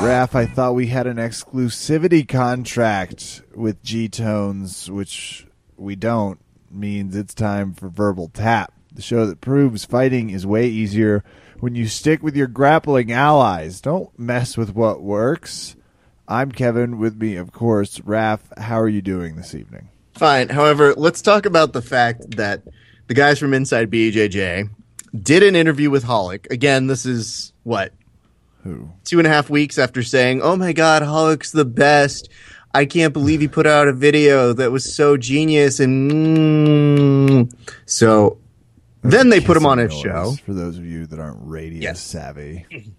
Raph, I thought we had an exclusivity contract with G Tones, which we don't. Means it's time for Verbal Tap, the show that proves fighting is way easier when you stick with your grappling allies. Don't mess with what works. I'm Kevin. With me, of course, Raph. How are you doing this evening? Fine. However, let's talk about the fact that the guys from Inside BJJ did an interview with Holic. Again, this is what Who? two and a half weeks after saying, "Oh my God, Holic's the best." I can't believe he put out a video that was so genius and mm. so. Then they put him on a show. For those of you that aren't radio Yes. savvy.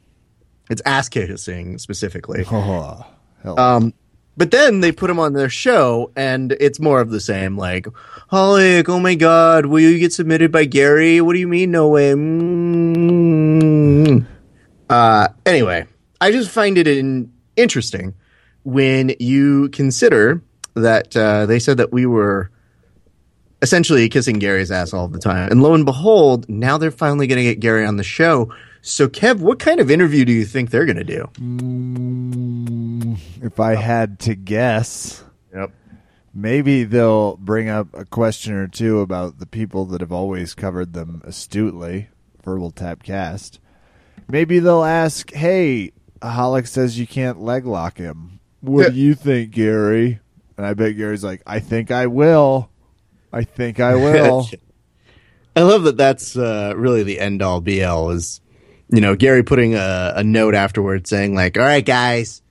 It's ass kissing specifically. Oh. Um, but then they put him on their show, and it's more of the same. Like, Holic, oh my god, will you get submitted by Gary? What do you mean, no way? Mm. Uh, anyway, I just find it in, interesting when you consider that uh, they said that we were essentially kissing Gary's ass all the time. And lo and behold, now they're finally going to get Gary on the show. So, Kev, what kind of interview do you think they're going to do? Mm, if I had to guess, Yep. maybe they'll bring up a question or two about the people that have always covered them astutely, Verbal Tap Cast. Maybe they'll ask, hey, Holic says you can't leg lock him. What do you think, Gary? And I bet Gary's like, I think I will. I think I will. I love that that's uh, really the end all be all is, you know, Gary putting a, a note afterwards saying, like, all right, guys,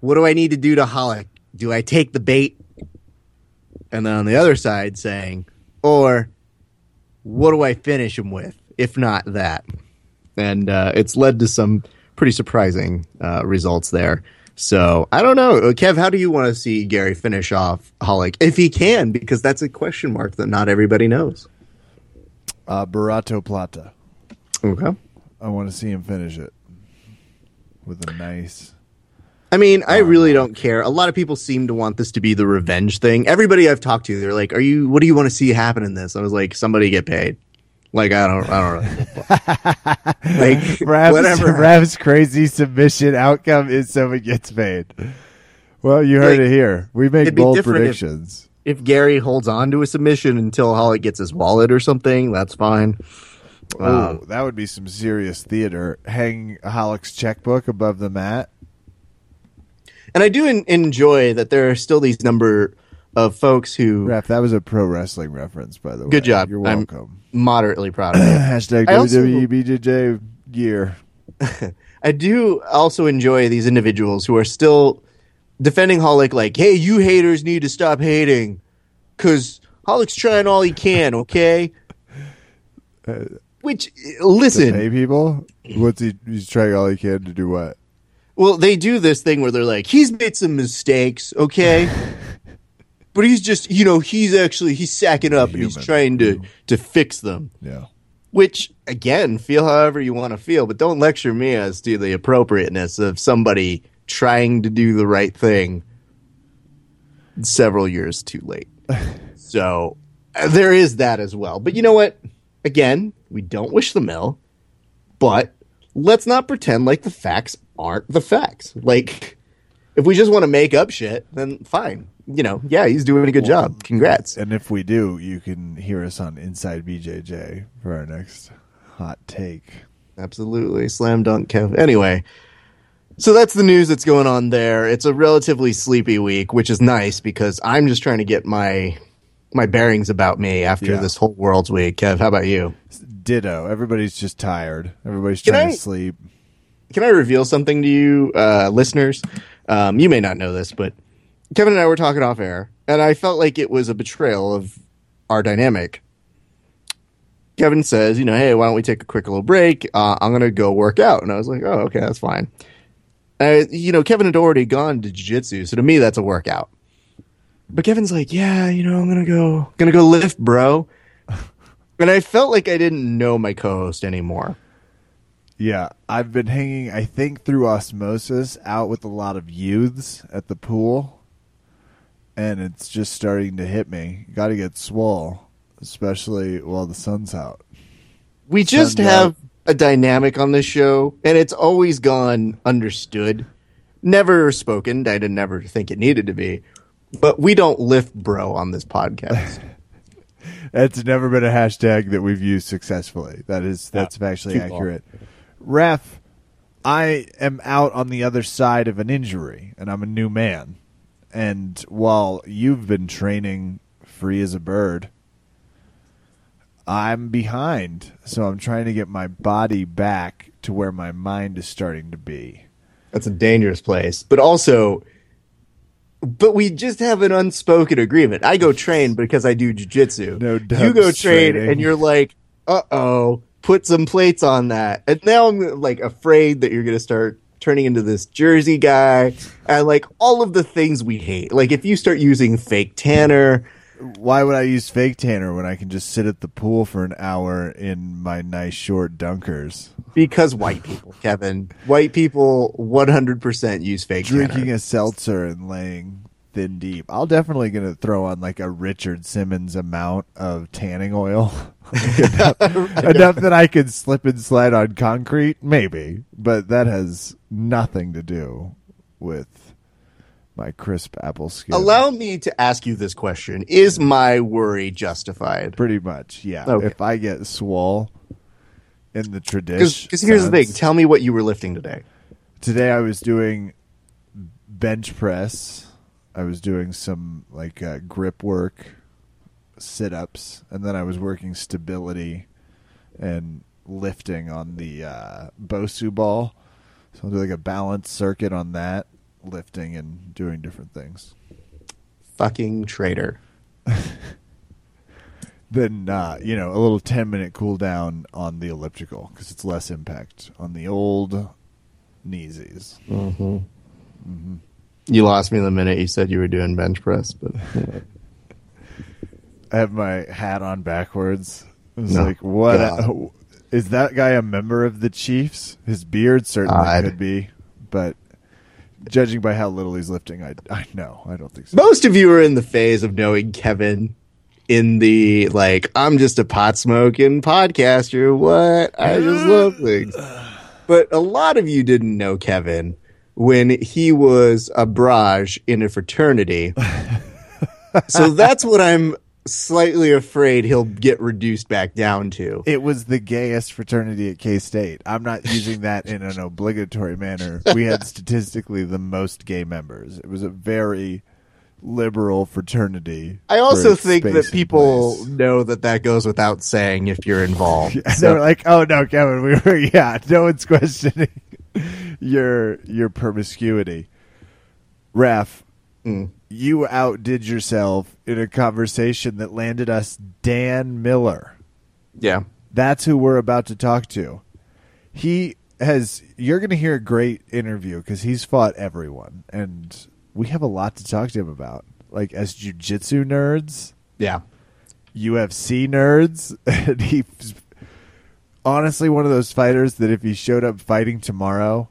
what do I need to do to Holic? Do I take the bait? And then on the other side saying, or what do I finish him with? If not that. And uh, it's led to some pretty surprising uh, results there. So I don't know. Uh, Kev, how do you want to see Gary finish off Holic? If he can, because that's a question mark that not everybody knows. uh, Barato Plata. Okay. I want to see him finish it with a nice. I mean, I really don't care. A lot of people seem to want this to be the revenge thing. Everybody I've talked to, they're like, "Are you? What do you want to see happen in this?" I was like, "Somebody get paid." Like I don't, I don't know. like Raph's, whatever. Raph's crazy submission outcome is someone gets paid. Well, you heard Like, it here. We make bold different if- predictions. If Gary holds on to a submission until Holly gets his wallet or something, that's fine. oh, Um, that would be some serious theater. Hang Holic's checkbook above the mat. and I do en- enjoy that there are still these number of folks who Raph, that was a pro wrestling reference, by the way. Good job. You're I'm- welcome. moderately proud of. It. Hashtag I also- WWE BJJ gear. I do also enjoy these individuals who are still defending Holic like, hey, you haters need to stop hating because Holic's trying all he can, okay? Which, listen, pay people? What's he? He's trying all he can to do what? well, they do this thing where they're like, he's made some mistakes, okay? but he's just, you know, he's actually, he's sacking up and he's trying to, to fix them. Yeah. Which, again, feel however you want to feel, but don't lecture me as to the appropriateness of somebody trying to do the right thing several years too late. so uh, there is that as well. But you know what? Again, we don't wish the mill, but let's not pretend like the facts aren't the facts. Like, if we just want to make up shit, then fine. You know, yeah, he's doing a good job. Congrats. And if we do, you can hear us on Inside BJJ for our next hot take. Absolutely. Slam dunk, Kev. Anyway, so that's the news that's going on there. It's a relatively sleepy week, which is nice because I'm just trying to get my my bearings about me after Yeah. this whole world's week. Kev, how about you? Ditto. Everybody's just tired. Everybody's Can trying I- to sleep. Can I reveal something to you, uh, listeners? Um, you may not know this, but Kevin and I were talking off air, and I felt like it was a betrayal of our dynamic. Kevin says, you know, hey, why don't we take a quick little break? Uh, I'm going to go work out. And I was like, oh, okay, that's fine. Uh, you know, Kevin had already gone to jiu-jitsu, so to me, that's a workout. But Kevin's like, yeah, you know, I'm going to go, going to go lift, bro. and I felt like I didn't know my co-host anymore. Yeah, I've been hanging, I think, through osmosis out with a lot of youths at the pool, and it's just starting to hit me. Got to get swole, especially while the sun's out. we just have out- a dynamic on this show, and it's always gone understood never spoken. I didn't never think it needed to be, but we don't lift bro on this podcast. That's never been a hashtag that we've used successfully. That is that's actually accurate. long. Ref, I am out on the other side of an injury and I'm a new man. And while you've been training free as a bird, I'm behind. So I'm trying to get my body back to where my mind is starting to be. That's a dangerous place, but also, but we just have an unspoken agreement. I go train because I do jujitsu. No you go train training. and you're like, uh oh, put some plates on that. And now I'm like afraid that you're going to start turning into this Jersey guy and like all of the things we hate. Like if you start using fake tanner, Why would I use fake tanner when I can just sit at the pool for an hour in my nice short dunkers? because white people, Kevin, white people 100% use fake tanner. drinking tanner. a seltzer and laying thin deep. I'll definitely gonna throw on like a Richard Simmons amount of tanning oil, enough, enough that I could slip and slide on concrete, maybe. But that has nothing to do with my crisp apple skin. Allow me to ask you this question. Is my worry justified? Pretty much, yeah. Okay. If I get swole in the tradition, Because here's the thing. Tell me what you were lifting today. today I was doing bench press. I was doing some like uh, grip work, sit ups, and then I was working stability and lifting on the uh, Bosu ball. So I'll do like a balance circuit on that, lifting and doing different things. Fucking traitor. Then uh, you know a little ten minute cool down on the elliptical because it's less impact on the old kneesies. You lost me the minute you said you were doing bench press, but I have my hat on backwards. It was No. like, what? God. Is that guy a member of the Chiefs? His beard certainly could be, but judging by how little he's lifting, I, I know. I don't think so. most of you are in the phase of knowing Kevin in the like, I'm just a pot smoking podcaster. What? I just love things. But a lot of you didn't know Kevin when he was a barrage in a fraternity. so that's what I'm slightly afraid he'll get reduced back down to. It was the gayest fraternity at K State. I'm not using that in an obligatory manner. We had statistically the most gay members. It was a very liberal fraternity. I also think that people know that that goes without saying if you're involved. They So- were like, "Oh no, Kevin, we were yeah, no one's questioning your your promiscuity." Ref, Mm. you outdid yourself in a conversation that landed us Dan Miller. yeah. That's who we're about to talk to. He has. You're going to hear a great interview because he's fought everyone, and we have a lot to talk to him about. Like as jujitsu nerds, Yeah. UFC nerds, and he's honestly one of those fighters that if he showed up fighting tomorrow,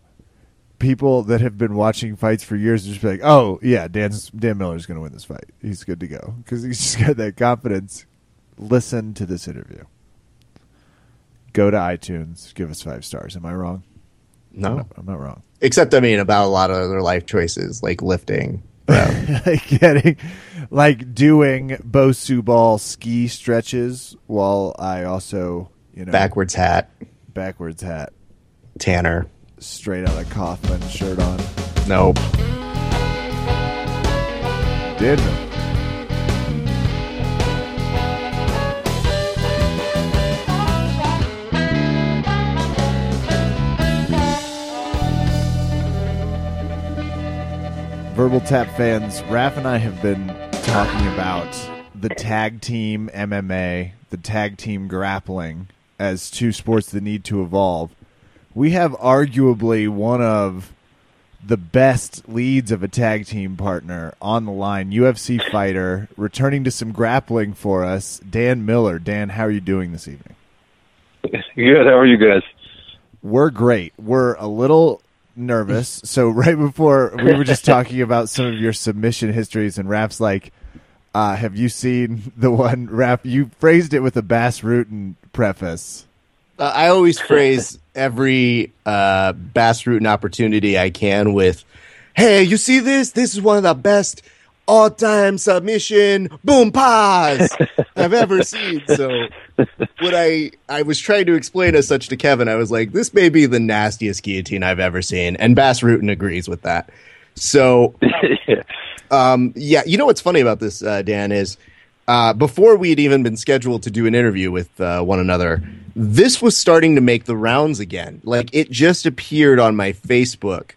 people that have been watching fights for years just be like, "Oh yeah, Dan's, Dan Miller's going to win this fight. He's good to go because he's just got that confidence." Listen to this interview. Go to iTunes, give us five stars. Am I wrong? No. I'm not wrong. Except, I mean, about a lot of other life choices like lifting. Like getting, like doing Bosu ball ski stretches while I also, you know, Backwards hat, backwards hat, Tanner. Straight out of Kaufman shirt on. Nope. Did Verbal Tap fans, Raph and I have been talking about the tag team MMA, the tag team grappling as two sports that need to evolve. We have arguably one of the best leads of a tag team partner on the line, UFC fighter, returning to some grappling for us, Dan Miller. Dan, how are you doing this evening? Good. How are you guys? We're great. We're a little nervous. So right before we were just talking about some of your submission histories, and Raph's like, uh, "Have you seen the one?" Raph, you phrased it with a Bas Rutten preface. Uh, I always phrase every uh, Bas Rutten opportunity I can with hey, you see this? This is one of the best all time submission boom pause I've ever seen. So what I I was trying to explain as such to Kevin, I was like, this may be the nastiest guillotine I've ever seen, and Bas Rutten agrees with that. So yeah. um, yeah, you know what's funny about this, uh, Dan, is uh, before we had even been scheduled to do an interview with uh, one another, this was starting to make the rounds again. Like it just appeared on my Facebook.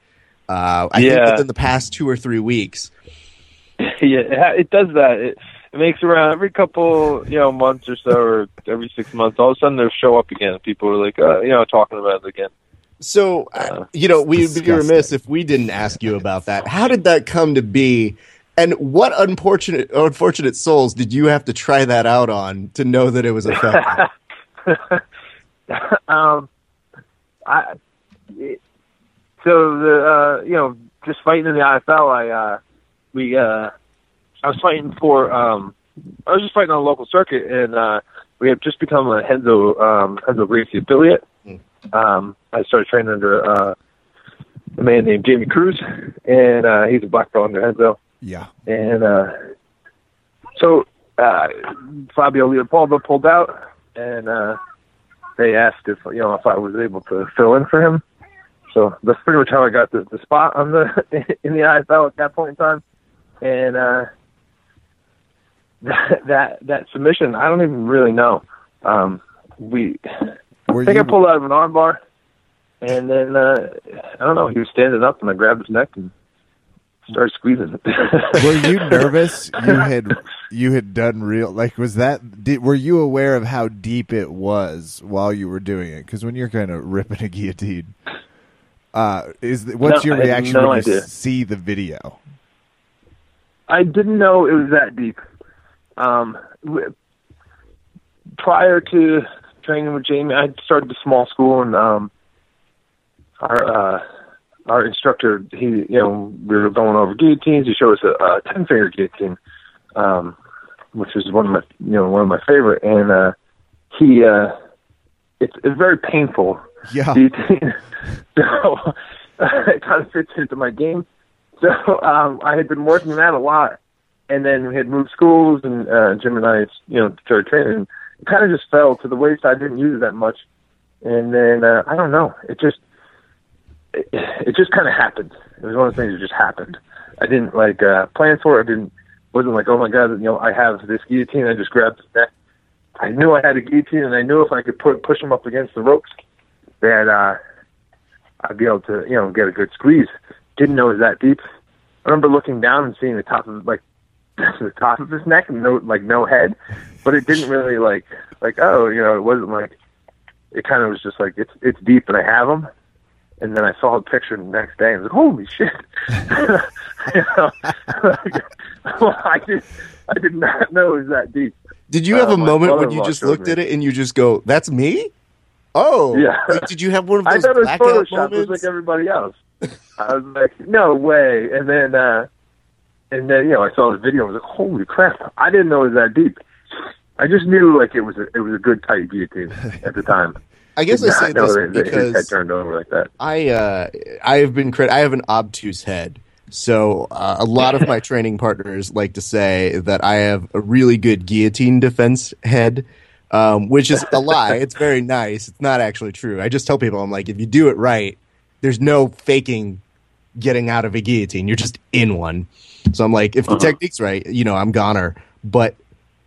Uh, I think Yeah. within the past two or three weeks. yeah, it, does that. It, it makes around every couple, you know, months or so, or every six months. All of a sudden, they'll show up again. People are like, uh, you know, talking about it again. So, uh, Uh, you know, we'd be remiss if we didn't ask you about that. How did that come to be? And what unfortunate, unfortunate souls did you have to try that out on to know that it was effective? um, I so the uh, you know just fighting in the IFL. I uh, we uh, I was fighting for um, I was just fighting on a local circuit, and uh, we had just become a Renzo um, Renzo Gracie affiliate. Um, I started training under uh, a man named Jamie Cruz, and uh, he's a black belt under Renzo. Yeah. And uh, so uh, Fabio Leopoldo pulled out, and uh, they asked if you know if I was able to fill in for him. So that's pretty much how I got the, the spot on the in the IFL at that point in time. And uh, that that that submission, I don't even really know. Um, we Were I think you, I pulled out of an armbar, and then uh, I don't know. He was standing up, and I grabbed his neck and started squeezing. It. were you nervous? You had you had done real like was that did, were you aware of how deep it was while you were doing it? Because when you're kind of ripping a guillotine, uh, is what's No, your reaction no when you idea. see the video? I didn't know it was that deep. Um, prior to training with Jamie, I started a small school, and um, our uh, our instructor, he, you know, we were going over guillotines. He showed us a, a ten finger guillotine, um, which is one of my, you know, one of my favorite. And uh, he, uh, it's, it's very painful Yeah. guillotine. so it kind of fits into my game. So um, I had been working on that a lot, and then we had moved schools, and uh, Jim and I, you know, started training. It kind of just fell to the wayside. I didn't use it that much, and then uh, I don't know. It just it, it just kind of happened. It was one of the things that just happened. I didn't like uh, plan for it. I didn't wasn't like, oh my god, you know, I have this guillotine. I just grabbed his neck. I knew I had a guillotine, and I knew if I could put push him up against the ropes, that uh, I'd be able to, you know, get a good squeeze. Didn't know it was that deep. I remember looking down and seeing the top of like the top of his neck and no like no head, but it didn't really like like oh you know it wasn't like it kind of was just like it's it's deep and I have him. And then I saw a picture the next day and I was like, "Holy shit!" well, I did, I did not know it was that deep. Did you Uh, have a moment when you just looked me. at it and you just go, "That's me"? Oh, Yeah. Like, did you have one of those I thought it was blackout Photoshop, just moments? like everybody else. I was like, no way. And then, uh, and then, you know, I saw the video. I was like, holy crap! I didn't know it was that deep. I just knew like it was a, it was a good tight guillotine at the time. I guess I say this that- that his head because turned over like that. I uh, I have been crit- I have an obtuse head. So uh, a lot of my training partners like to say that I have a really good guillotine defense head, um, which is a lie. It's very nice. It's not actually true. I just tell people I'm like, if you do it right, there's no faking getting out of a guillotine. You're just in one. So I'm like, if the Uh-huh. technique's right, you know, I'm goner. But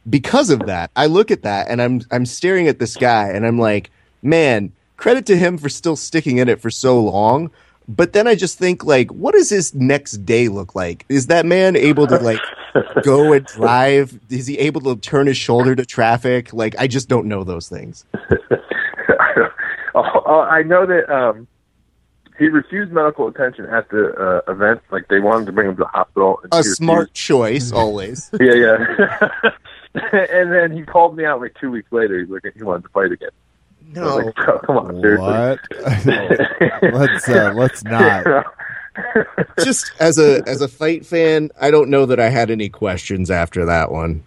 because of that, I look at that and I'm I'm staring at this guy and I'm like, man, credit to him for still sticking in it for so long. But then I just think like, what does his next day look like? Is that man able to like go and drive? Is he able to turn his shoulder to traffic? Like, I just don't know those things. oh, oh, I know that um, he refused medical attention at the uh, event. Like they wanted to bring him to the hospital. A refused. smart choice, always. Yeah, yeah. and then he called me out like two weeks later. He's like, he wanted to fight again. I was No, like, "Bro, come on, seriously. What? let's uh, let's not. just as a as a fight fan, I don't know that I had any questions after that one.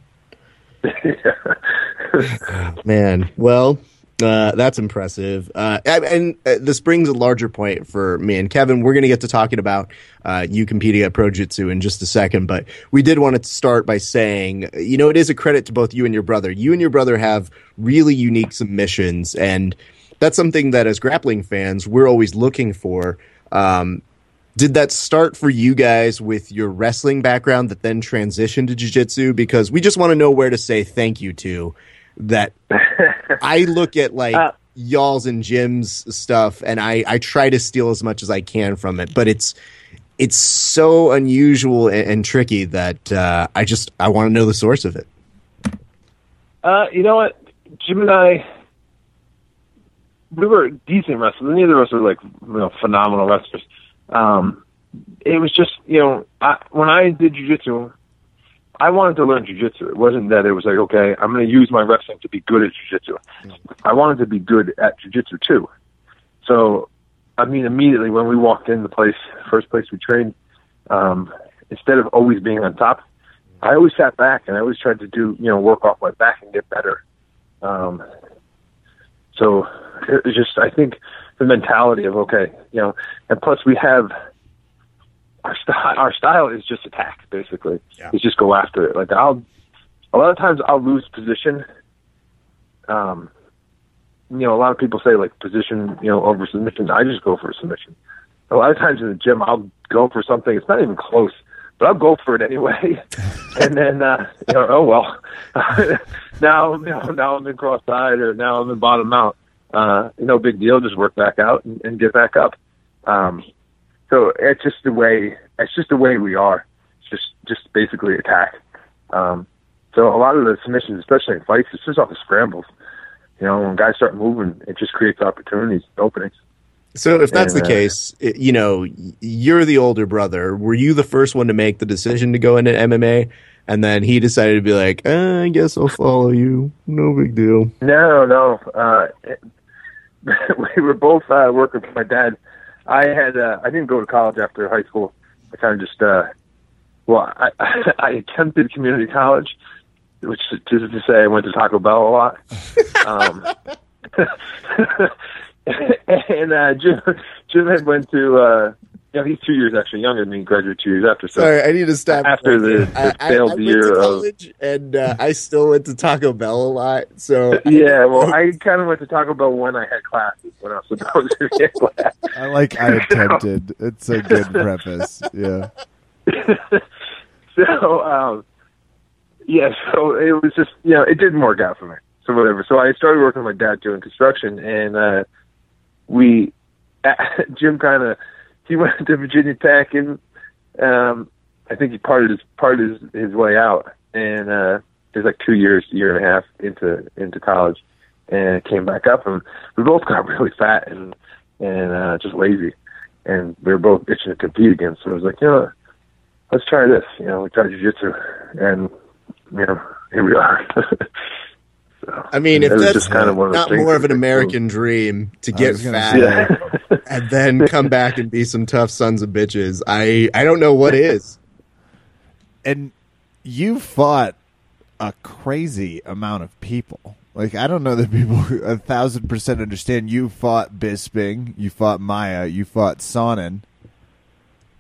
Man, well, Uh, that's impressive. Uh, and uh, this brings a larger point for me and Kevin. We're going to get to talking about uh, you competing at Pro Jitsu in just a second, but we did want to start by saying, you know, it is a credit to both you and your brother. You and your brother have really unique submissions, and that's something that as grappling fans, we're always looking for. Um, did that start for you guys with your wrestling background that then transitioned to jiu-jitsu because we just want to know where to say thank you to that i look at like uh, y'all's and jim's stuff and i i try to steal as much as i can from it but it's it's so unusual and, and tricky that uh, i just i want to know the source of it. Uh you know what? Jim and i we were decent wrestlers. Neither of us were like you know phenomenal wrestlers. Um, it was just you know I, when I did jujitsu, I wanted to learn jujitsu. It wasn't that it was like okay, I'm going to use my wrestling to be good at jujitsu. I wanted to be good at jujitsu too. So, I mean, immediately when we walked in the place, first place we trained, um, instead of always being on top, I always sat back and I always tried to do you know work off my back and get better. Um, so it was just I think the mentality of okay, you know, and plus we have our style. Our style is just attack, basically. Yeah. It's just go after it. Like I'll, a lot of times I'll lose position. Um, you know, a lot of people say like position, you know, over submission. I just go for a submission. A lot of times in the gym, I'll go for something. It's not even close, but I'll go for it anyway. and then, uh, you know, oh well. now, you know, now I'm in cross side or now I'm in bottom out uh, no big deal. Just work back out and, and get back up. Um, so it's just the way. It's just the way we are. It's just just basically attack. Um, so a lot of the submissions, especially in fights, it's just off the scrambles. You know, when guys start moving, it just creates opportunities, openings. So if that's and, the uh, case, you know, you're the older brother. Were you the first one to make the decision to go into MMA? And then he decided to be like, eh, I guess I'll follow you. No big deal. No, no. Uh, we were both uh, working for my dad. I had uh, I didn't go to college after high school. I kind of just uh, well, I, I attempted community college, which is to say I went to Taco Bell a lot. um, and uh, Jim Jim had went to uh, yeah, he's two years actually younger than me. Graduated two years after. So Sorry, I need to stop after the, the I, failed I, I year of college, and uh, I still went to Taco Bell a lot. So yeah, well, I kind of went to Taco Bell when I had classes when I was supposed to get class. I like I attempted. it's a good preface. Yeah. so um, yeah, so it was just you know it didn't work out for me. So whatever. So I started working with my dad doing construction, and uh, we Jim kind of he went to Virginia Tech and um I think he parted his parted his, his way out and uh it was like two years, year and a half into into college and came back up and we both got really fat and and uh just lazy and we were both itching to compete again. So I was like, you know, let's try this. You know, we tried jiu-jitsu and you know, here we are. I mean, if that's kind of not more of an American dream to get fat yeah. and then come back and be some tough sons of bitches, I I don't know what is. And you fought a crazy amount of people. Like I don't know that people a thousand percent understand. You fought Bisping, you fought Maia, you fought Sonnen.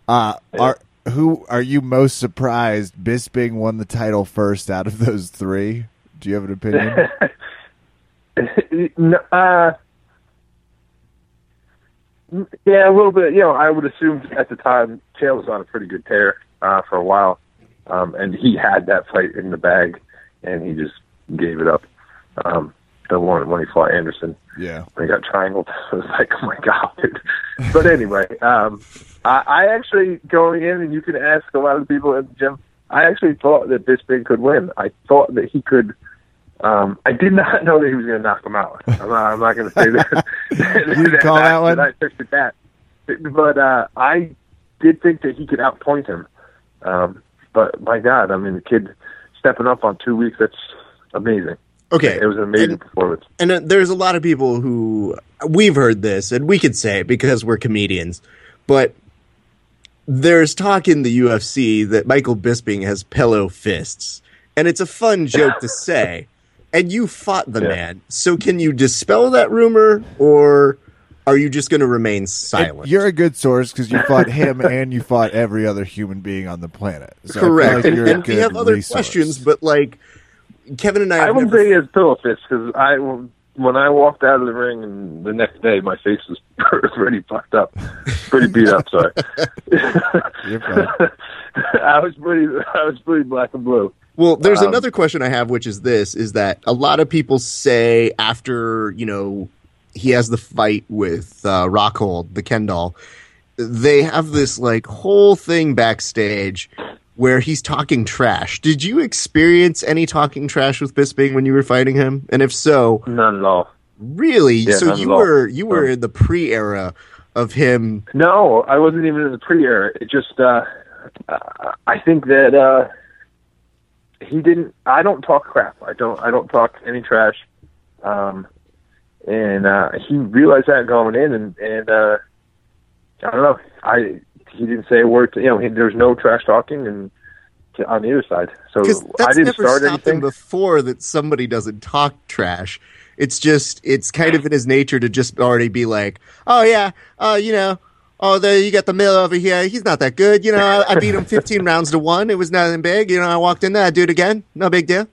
Uh, are who are you most surprised Bisping won the title first out of those three? Do you have an opinion? uh, yeah, a little bit. You know, I would assume at the time Chael was on a pretty good tear uh, for a while, um, and he had that fight in the bag, and he just gave it up. Um, the one when he fought Anderson. Yeah, when he got triangled, I was like, oh my god. but anyway, um, I, I actually going in, and you can ask a lot of people at the gym. I actually thought that Bisping could win. I thought that he could um, I did not know that he was going to knock him out. I'm not, I'm not going to say that. you that, call that, one? I fixed at that. But uh, I did think that he could outpoint him. Um, but my God, I mean, the kid stepping up on two weeks, that's amazing. Okay. It was an amazing and, performance. And uh, there's a lot of people who we've heard this, and we could say it because we're comedians, but there's talk in the UFC that Michael Bisping has pillow fists. And it's a fun joke to say. and you fought the Yeah. man. So can you dispel that rumor, or are you just going to remain silent? You're a good source because you fought him and you fought every other human being on the planet. So Correct. like and you're a and we have other resource. questions, but like Kevin and I, I have wouldn't never- say he has pillow fists because I when I walked out of the ring and the next day my face was pretty fucked up, pretty beat up. Sorry. I was pretty I was pretty black and blue. Well, there's Um, another question I have, which is this: is that a lot of people say after you know he has the fight with uh, Rockhold, the Kendall, they have this like whole thing backstage where he's talking trash. Did you experience any talking trash with Bisping when you were fighting him? And if so, None at all. really? Yeah, so you were you were in the pre-era of him. No, I wasn't even in the pre-era. It just, uh, uh, I think that uh, he didn't. I don't talk crap. I don't. I don't talk any trash. Um, and uh, he realized that going in, and and uh, I don't know. I he didn't say a word. To, you know, he, there's no trash talking, and to, on either side. So I didn't start anything. before that somebody doesn't talk trash. It's just it's kind of in his nature to just already be like, oh yeah, uh, you know, oh there you got the mill over here. He's not that good, you know. I, I beat him fifteen rounds to one. It was nothing big, you know. I walked in there, I do it again, no big deal.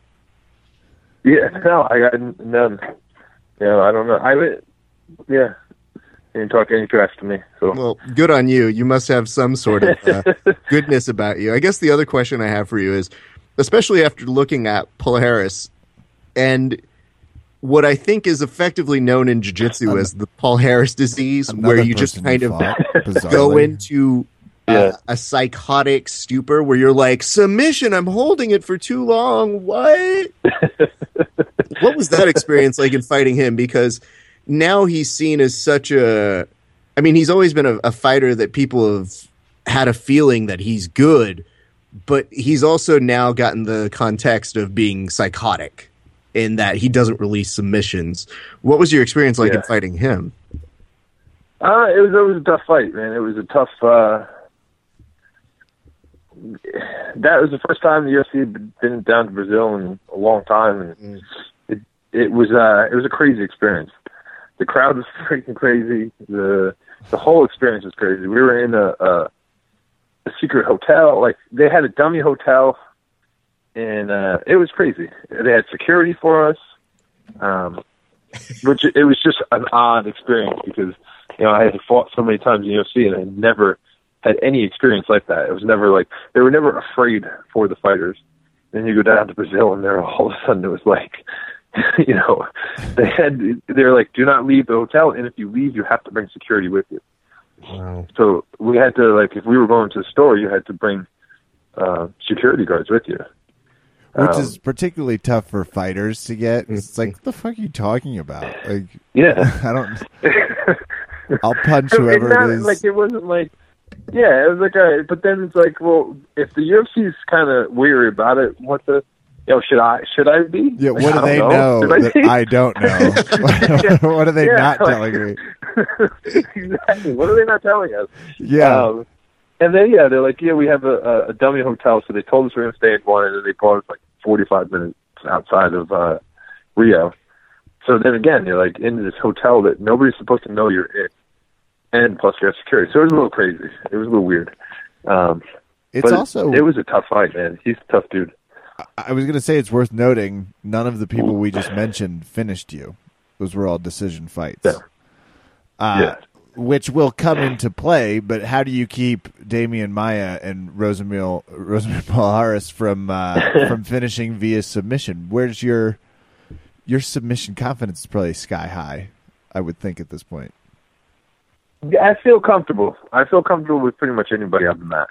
Yeah, no, I got none. You know, I don't know. I yeah, didn't talk any trash to me. So Well, good on you. You must have some sort of uh, goodness about you. I guess the other question I have for you is, especially after looking at Palhares and what I think is effectively known in jiu-jitsu as the Palhares disease, where you just kind of fought, go into uh, Yeah. a psychotic stupor where you're like, submission, I'm holding it for too long. What? what was that experience like in fighting him? Because now he's seen as such a. I mean, he's always been a, a fighter that people have had a feeling that he's good, but he's also now gotten the context of being psychotic in that he doesn't release submissions. What was your experience like in fighting him? Uh, it was it was a tough fight, man. It was a tough. Uh, that was the first time the UFC had been down to Brazil in a long time, and Mm. it it was uh it was a crazy experience. The crowd was freaking crazy. The the whole experience was crazy. We were in a a, a secret hotel. Like they had a dummy hotel, and uh, it was crazy. They had security for us. Um, which it was just an odd experience because you know I had fought so many times in UFC and I never had any experience like that. It was never like they were never afraid for the fighters. Then you go down to Brazil and they're all of a sudden it was like you know they had they're like do not leave the hotel and if you leave you have to bring security with you. Wow. So we had to like if we were going to the store you had to bring uh security guards with you. which Um, is particularly tough for fighters to get. It's like, what the fuck are you talking about? Like, Yeah. I don't. I'll punch whoever not, it is. Like it wasn't like, yeah, it was like, a, but then it's like, well, if the UFC's kind of weary about it, what the, you know, should I should I be? yeah, Like, what do they don't know Should I? I don't know? what are they Yeah, not like- telling me? exactly. What are they not telling us? Yeah, Um, and then yeah, they're like, yeah, we have a, a, dummy hotel, so they told us we are gonna stay at one, and then they brought us like 45 minutes outside of uh Rio. So then again, you're like into this hotel that nobody's supposed to know you're in, and plus you have security. So it was a little crazy. It was a little weird. Um, it's but also. it was a tough fight, man. He's a tough dude. I was going to say it's worth noting none of the people we just mentioned finished you. Those were all decision fights. Yeah. Uh, Yeah. Which will come into play, but how do you keep Demian Maia and Rousimar Rousimar Palhares from uh, from finishing via submission? Where's your your submission confidence is probably sky high, I would think at this point. Yeah, I feel comfortable. I feel comfortable with pretty much anybody on the mat.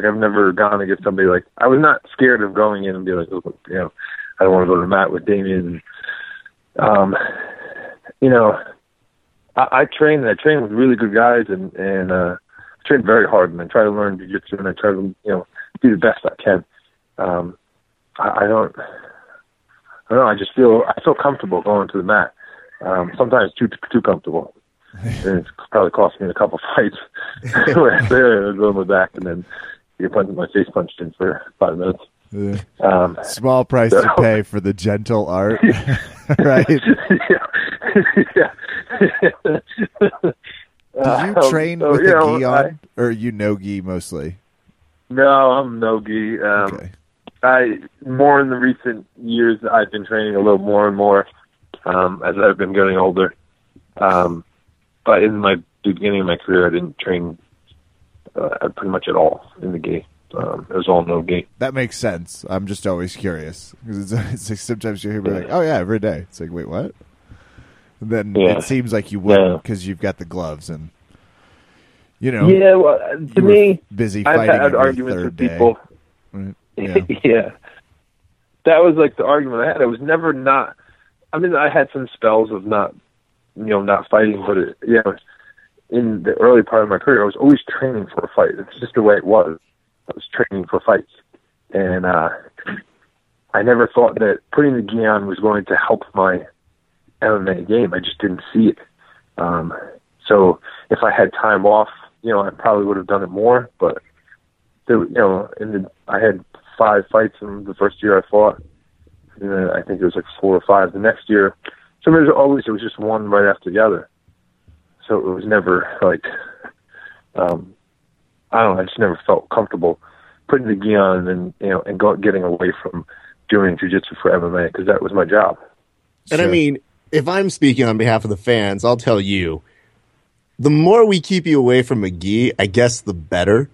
Like I've never gone against somebody like I was not scared of going in and be like, oh, you know, I don't want to go to the mat with Demian. Um, you know, I, I train and I train with really good guys and and uh, I train very hard and I try to learn jiu-jitsu and I try to you know do the best I can. Um, I, I don't. I don't know. I just feel I feel comfortable going to the mat. Um, sometimes too too comfortable and it's probably cost me a couple fights where I was there, on back, and then you get punched, my face punched in for five minutes. Um, small price to pay for the gentle art, right? Did yeah. yeah. you train so, with you a gi I- on, or you no gi mostly? No, I'm no gi. Um, Okay. I more in the recent years, I've been training a little more and more um, as I've been getting older. Um, but in my the beginning of my career, I didn't train uh, pretty much at all in the gi. Um, it was all no gi. That makes sense. I'm just always curious because it's, it's like sometimes you hear me like, "Oh yeah, every day." It's like, wait, what? And then Yeah. it seems like you wouldn't Yeah. because you've got the gloves and you know Yeah, well, uh, to me, busy I've fighting had arguments third with day. people. Right? Yeah. Yeah. That was like the argument I had. I was never not. I mean, I had some spells of not, you know, not fighting, but it, yeah, in the early part of my career, I was always training for a fight. It's just the way it was. I was training for fights, and uh, I never thought that putting the gi on was going to help my MMA game. I just didn't see it. Um, so if I had time off, you know, I probably would have done it more. But there, you know, in the I had five fights in the first year I fought. And then I think it was like four or five the next year. So there's always it was just one right after the other. So it was never like um I don't know, I just never felt comfortable putting the gi on and you know and go, getting away from doing jujitsu for MMA because that was my job. And I mean, if I'm speaking on behalf of the fans, I'll tell you, the more we keep you away from a gi, I guess the better.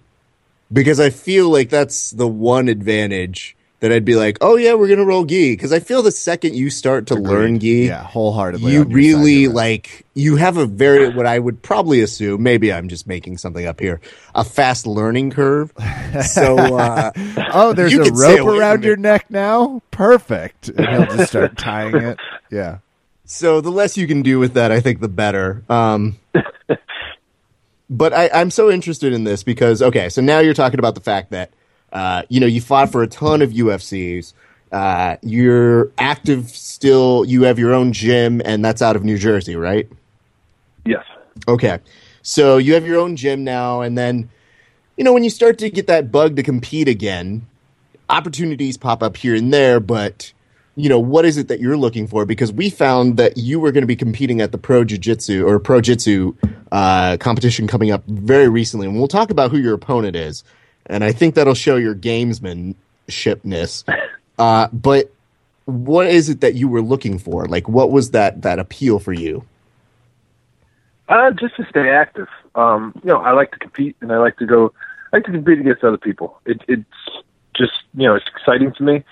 Because I feel like that's the one advantage that I'd be like, oh yeah, we're gonna roll gi. Because I feel the second you start to learn gi, yeah, wholeheartedly. you on your side really like you have a very what I would probably assume. Maybe I'm just making something up here. A fast learning curve. So uh, Oh, there's a rope around your neck now. Perfect, and he'll just start tying it. Yeah. So the less you can do with that, I think the better. Um, but I, I'm so interested in this because okay, so now you're talking about the fact that uh, you know you fought for a ton of UFCs. Uh, you're active still. You have your own gym, and that's out of New Jersey, right? Yes. Okay. So you have your own gym now, and then, you know, when you start to get that bug to compete again, opportunities pop up here and there, but, you know, what is it that you're looking for? Because we found that you were going to be competing at the Pro Jiu Jitsu or Pro Jitsu uh, competition coming up very recently, and we'll talk about who your opponent is. And I think that'll show your gamesmanshipness. Uh, but what is it that you were looking for? Like, what was that, that appeal for you? Uh, just to stay active. Um, you know, I like to compete, and I like to go. I like to compete against other people. It, it's just you know, it's exciting to me.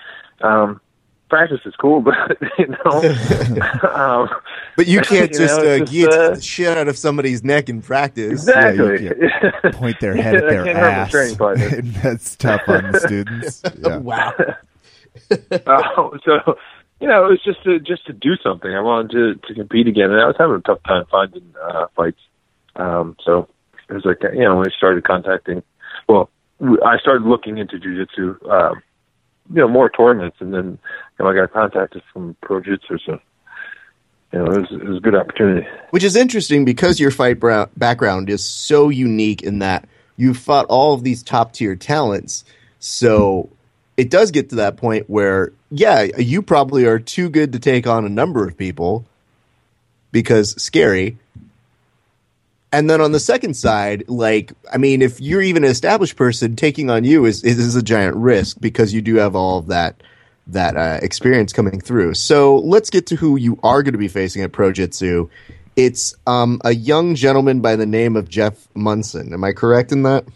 Um, practice is cool, but you know, um, But you can't You just, it's uh, just, get uh, the shit out of somebody's neck in practice. exactly. Yeah, Point their head at their can't ass. training partner. That's tough on the students. Yeah. Wow. uh, so you know, it was just to just to do something. I wanted to to compete again, and I was having a tough time finding uh, fights. Um, so it was like you know, when I started contacting, well, I started looking into jujitsu, um, you know, more tournaments, and then you know, I got contacted from Pro Jiu-Jitsu, so you know, it was, it was a good opportunity. Which is interesting because your fight bra- background is so unique in that you fought all of these top tier talents. So it does get to that point where, yeah, you probably are too good to take on a number of people because scary. And then on the second side, like, I mean, if you're even an established person, taking on you is, is a giant risk because you do have all of that that uh, experience coming through. So let's get to who you are going to be facing at Pro Jitsu. It's um, a young gentleman by the name of Jeff Monson. Am I correct in that?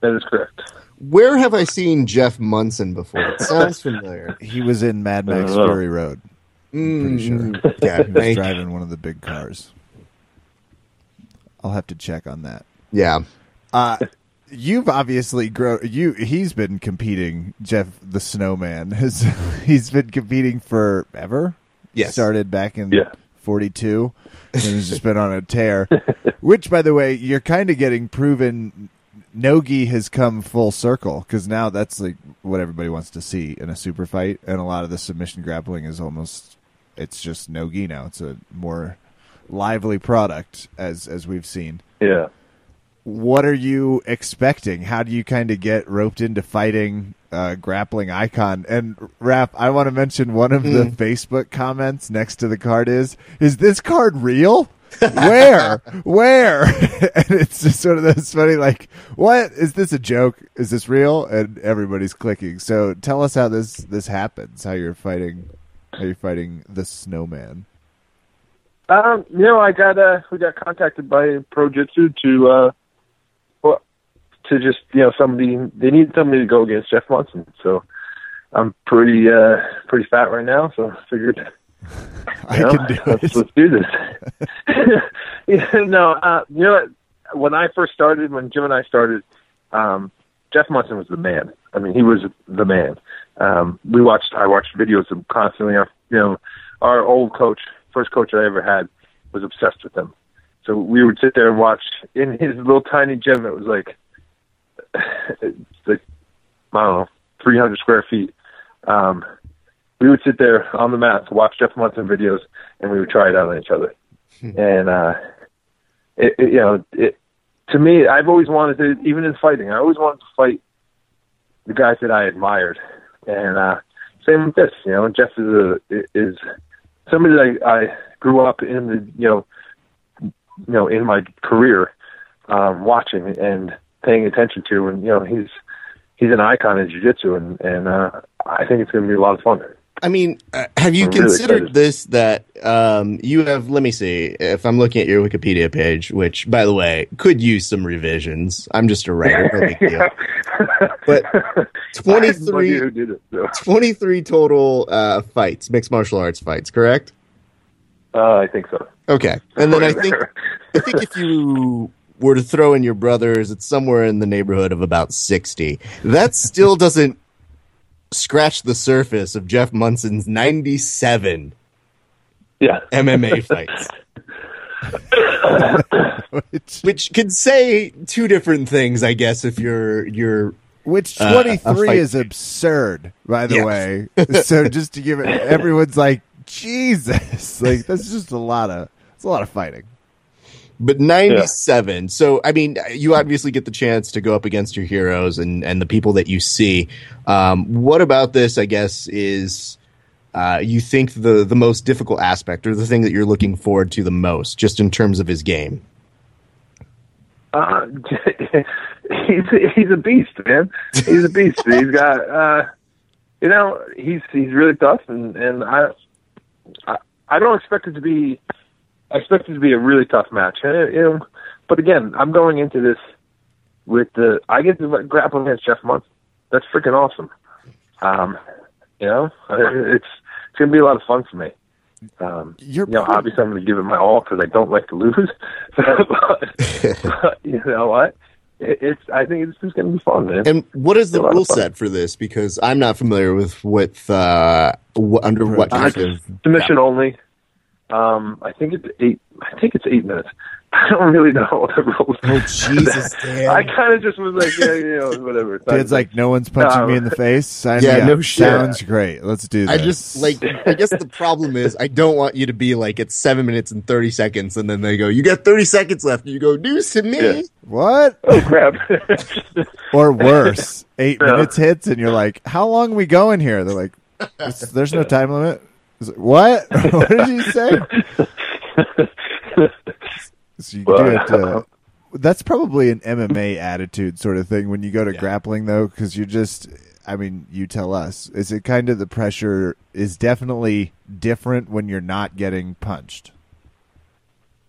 That is correct. Where have I seen Jeff Monson before? It sounds familiar. He was in Mad Max Uh-huh. Fury Road. Pretty sure. Mm, yeah, He was driving one of the big cars. I'll have to check on that. yeah. Uh, you've obviously grown. You he's been competing. Jeff the Snowman has he's been competing forever. Yes. started back in Yeah. forty two, and has just been on a tear. Which, by the way, you're kind of getting proven. Nogi has come full circle because now that's like what everybody wants to see in a super fight, and a lot of the submission grappling is almost it's just Nogi now. It's a more lively product as as we've seen. Yeah. what are you expecting? How do you kind of get roped into fighting uh, grappling icon? And Raph, I want to mention one of the Facebook comments next to the card is, "Is this card real? Where? Where?" and it's just sort of this funny, like, "What is this a joke? Is this real?" And everybody's clicking. So tell us how this this happens. How you're fighting? How you're fighting the snowman? Um, you know, I got uh, we got contacted by Pro Jitsu to uh, well, to just you know somebody they need somebody to go against Jeff Monson. So I'm pretty uh pretty fat right now, so I figured I know, can do let's, it. let's do this. yeah, no, uh, you know what? When I first started, when Jim and I started, um, Jeff Monson was the man. I mean, he was the man. Um, we watched, I watched videos of him constantly. Our, you know, our old coach, first coach I ever had, was obsessed with him. So we would sit there and watch in his little tiny gym that was like, like I don't know, 300 square feet. Um, we would sit there on the mat to watch Jeff Monson videos, and we would try it out on each other. and uh, it, it, you know, it, to me, I've always wanted to, even in fighting, I always wanted to fight the guys that I admired. And uh, same with this, you know, Jeff is a, is somebody that I, I grew up in the, you know, you know, in my career, um, watching and paying attention to, and you know, he's he's an icon in jiu-jitsu, and and uh, I think it's going to be a lot of fun. I mean, uh, have you I'm considered excited. this that um, you have? Let me see if I'm looking at your Wikipedia page, which, by the way, could use some revisions. I'm just a writer, no big deal. But 23 have no idea who did it. So. 23 total uh, fights, mixed martial arts fights, correct? Uh, I think so. Okay, and then I think I think if you were to throw in your brothers, it's somewhere in the neighborhood of about 60. That still doesn't scratch the surface of Jeff Monson's 97 yeah. MMA fights, Which, which could say two different things, I guess, if you're you're which Uh, 23 fight- is absurd, by the Yeah. way. so just to give it, everyone's like, Jesus, like that's just a lot of, it's a lot of fighting. But 97 so i mean you obviously get the chance to go up against your heroes and and the people that you see um, what about this i guess is uh, you think the the most difficult aspect or the thing that you're looking forward to the most just in terms of his game Uh, he's he's a beast, man. He's a beast. he's got, uh, you know, he's he's really tough, and and I, I I don't expect it to be. I expect it to be a really tough match. And, you know, but again, I'm going into this with the I get to grapple against Jeff Monson. That's freaking awesome. Um, you know, it's it's gonna be a lot of fun for me. Um, You're you know, pretty- obviously I'm going to give it my all because I don't like to lose. but, but you know what? It, it's I think it's just going to be fun, man. and what is the A lot of rule set for this because i'm not familiar with with uh wh- under what Uh, kind of submission only. Um, I think it's eight. I think it's eight minutes. I don't really know the rules. Oh, Jesus, Dan. I kind of just was like, yeah, you know, whatever. Kid's like, no one's punching No. me in the face. Sign Yeah, no shit. Sounds great. Let's do this. I just like. I guess the problem is I don't want you to be like it's seven minutes and thirty seconds, and then they go, "You got thirty seconds left." And you go, "News to me." Yeah. what? oh crap. Or worse, eight Yeah. minutes hits, and you're like, how long we going here? They're like, there's no time limit. It's like, what? what did you say? So you Well, do it. Uh, that's probably an MMA attitude sort of thing when you go to Yeah. grappling, though, because you just. I mean, you tell us. Is it kind of the pressure is definitely different when you're not getting punched?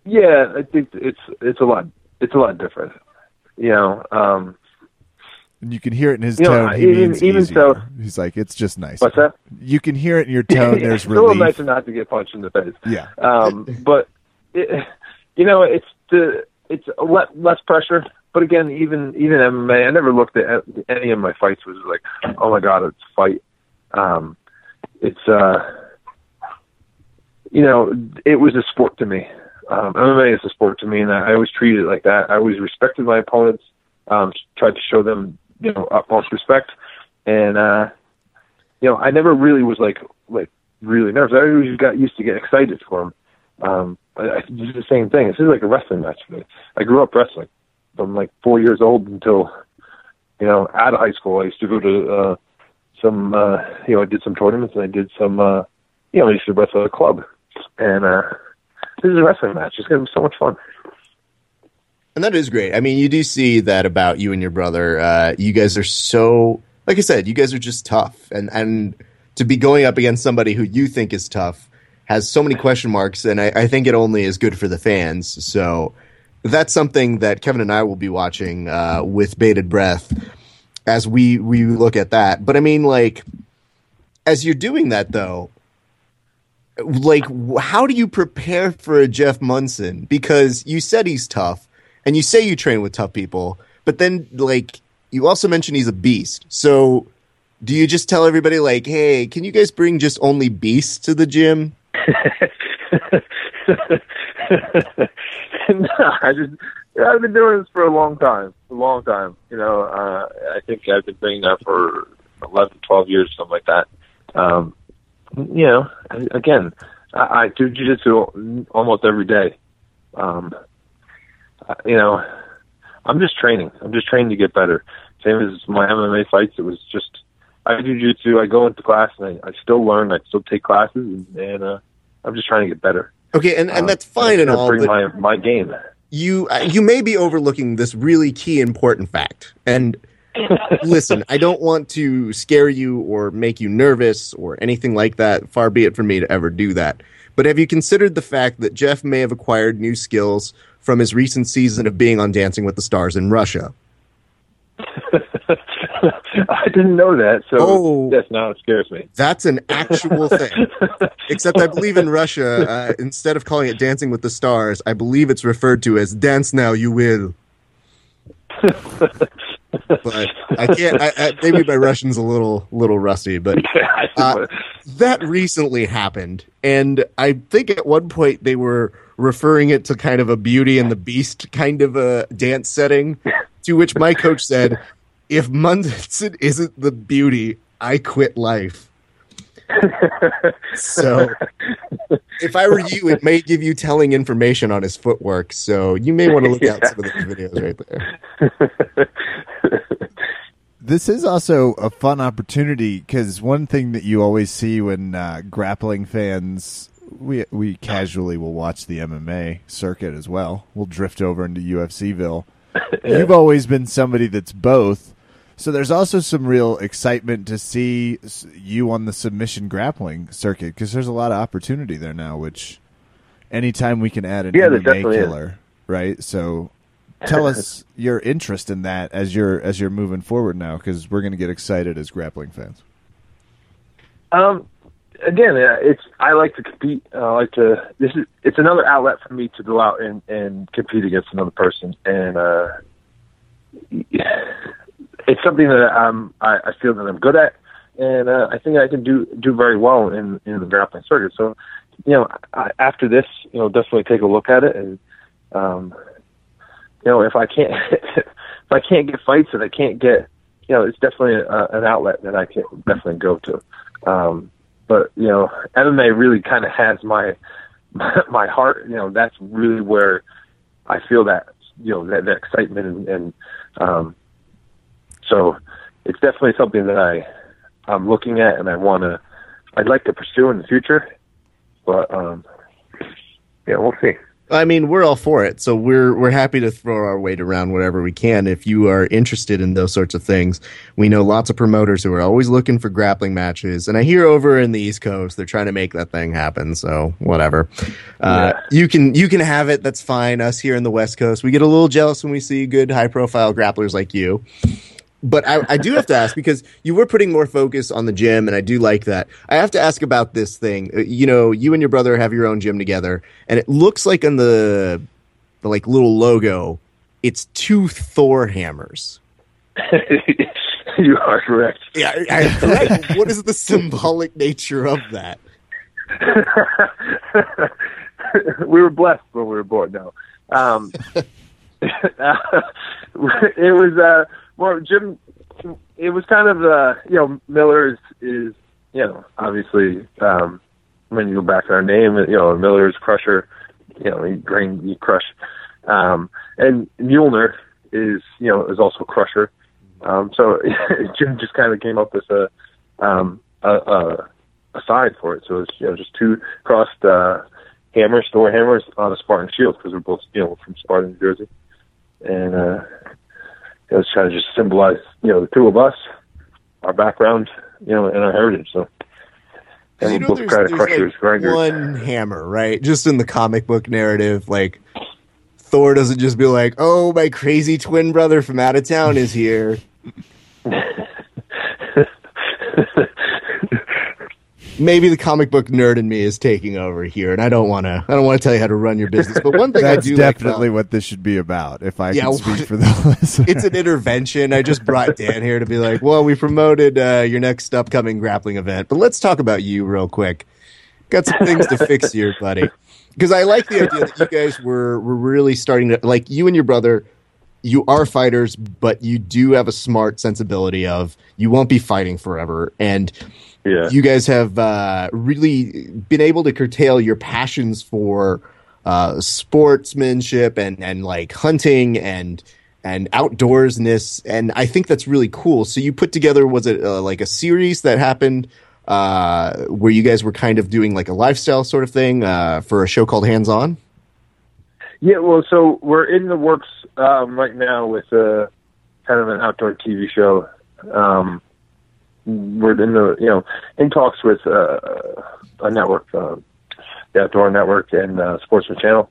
yeah, I think it's it's a lot. It's a lot different. You know, um, And you can hear it in his You know, tone. he even- means even easier. so- He's like, it's just nice. what's that? You can hear it in your tone. There's it's a little relief. nicer not to get punched in the face. Yeah. Um, but it, you know, it's the it's a le- less pressure. But again, even even MMA, I never looked at any of my fights was like, oh my god, it's a fight. Um, it's uh, you know, it was a sport to me. Um, MMA is a sport to me, and I always treated it like that. I always respected my opponents, um, tried to show them, you know, utmost respect, and uh, you know, I never really was like like really nervous. I always got used to get excited for them. Um, I, I did the same thing. This is like a wrestling match for me. I grew up wrestling, from like four years old until you know out of high school. I used to go to uh, some uh, you know I did some tournaments and I did some uh, you know I used to wrestle at a club, and uh, this is a wrestling match. It's gonna be so much fun. And that is great. I mean, you do see that about you and your brother. Uh, you guys are so, like I said, you guys are just tough, and and to be going up against somebody who you think is tough has so many question marks, and I, I think it only is good for the fans. So that's something that Kevin and I will be watching uh, with bated breath as we we look at that. But I mean, like, as you're doing that though, like, how do you prepare for a Jeff Monson? Because you said he's tough and you say you train with tough people, but then like you also mentioned he's a beast. So do you just tell everybody like, "Hey, can you guys bring just only beasts to the gym?" no, I just I've been doing this for a long time, a long time. You know, uh, I think I've been doing that for 11, 12 years, something like that. Um, you know, again, I, I do jujitsu almost every day. Um, you know, I'm just training. I'm just training to get better. Same as my MMA fights. It was just I do jiu-jitsu. I go into class and I, I still learn. I still take classes, and, and uh, I'm just trying to get better. Okay, and, and that's fine uh, and all. Bring But my my game. you uh, you may be overlooking this really key important fact. And listen, I don't want to scare you or make you nervous or anything like that. Far be it from me to ever do that. But have you considered the fact that Jeff may have acquired new skills from his recent season of being on Dancing with the Stars in Russia? I didn't know that, so Oh. now it scares me. That's an actual thing. Except I believe in Russia, uh, instead of calling it Dancing with the Stars, I believe it's referred to as Dance Now You Will. but I can't. I, I, maybe my Russian's a little little rusty, but uh, that recently happened, and I think at one point they were referring it to kind of a Beauty and the Beast kind of a dance setting. To which my coach said, "If Monson isn't the Beauty, I quit life." So, if I were you, it may give you telling information on his footwork. So you may want to look out some of those videos right there. This is also a fun opportunity because one thing that you always see when uh, grappling fans, we we casually will watch the MMA circuit as well. We'll drift over into UFCville. You've always been somebody that's both. So there's also some real excitement to see you on the submission grappling circuit because there's a lot of opportunity there now. Which anytime we can add an Yeah, MMA definitely is. killer, right? So tell us your interest in that as you're as you're moving forward now because we're going to get excited as grappling fans. Um, again, uh, it's I like to compete. I like to. This is it's another outlet for me to go out and and compete against another person, and uh, it's something that um I, I feel that I'm good at, and uh, I think I can do do very well in in the grappling circuit. So, you know, I, after this, you know, definitely take a look at it, and um, you know, if I can't if I can't get fights and I can't get, you know, it's definitely a, an outlet that I can definitely go to. Um, but you know, MMA really kind of has my, my heart. You know, that's really where I feel that you know that, that excitement and, and um, so it's definitely something that I I'm looking at and I want to I'd like to pursue in the future. But um, yeah, we'll see. I mean, we're all for it, so we're we're happy to throw our weight around whatever we can. If you are interested in those sorts of things, we know lots of promoters who are always looking for grappling matches, and I hear over in the East Coast they're trying to make that thing happen. So whatever, uh, you can you can have it. That's fine. Us here in the West Coast, we get a little jealous when we see good high profile grapplers like you. But I, I do have to ask because you were putting more focus on the gym, and I do like that. I have to ask about this thing. Uh, You know, you and your brother have your own gym together, and it looks like on the the like little logo, it's two Thor hammers. you are correct. Yeah, I, I, correct. what is the symbolic nature of that? we were blessed when we were born. No, um, it was uh, more Jim. It was kind of uh, you know Miller is, is you know obviously um, when you go back to our name you know Miller's Crusher, you know he grain you crush, um, and Mueller is you know is also crusher. Um, so Jim just kind of came up with a um, a, a, a side for it. So it's you know just two crossed uh, hammers, Thor hammers on a Spartan shield because we're both you know from Spartan, New Jersey, and uh, it was trying to just symbolize you know the two of us, our background, you know, and our heritage. So. And you know, both there's, kind of there's crushers, like one hammer, right? Just in the comic book narrative, like Thor doesn't just be like, "Oh, my crazy twin brother from out of town is here." Maybe the comic book nerd in me is taking over here, and I don't want to. I don't want to tell you how to run your business. But one thing That's I do That's definitely like what this should be about. If I Yeah, can speak for the listener. it's an intervention. I just brought Dan here to be like, well, we promoted uh, your next upcoming grappling event, but let's talk about you real quick. Got some things to fix here, buddy. Because I like the idea that you guys were were really starting to like you and your brother. You are fighters, but you do have a smart sensibility of you won't be fighting forever, and yeah. you guys have uh, really been able to curtail your passions for uh, sportsmanship and and like hunting and and outdoorsness, and I think that's really cool. So you put together was it uh, like a series that happened uh, where you guys were kind of doing like a lifestyle sort of thing uh, for a show called Hands On? Yeah, well, so we're in the works um, right now with a kind of an outdoor TV show. Um, we're in the you know in talks with uh, a network, uh, the Outdoor Network and uh, Sportsman Channel,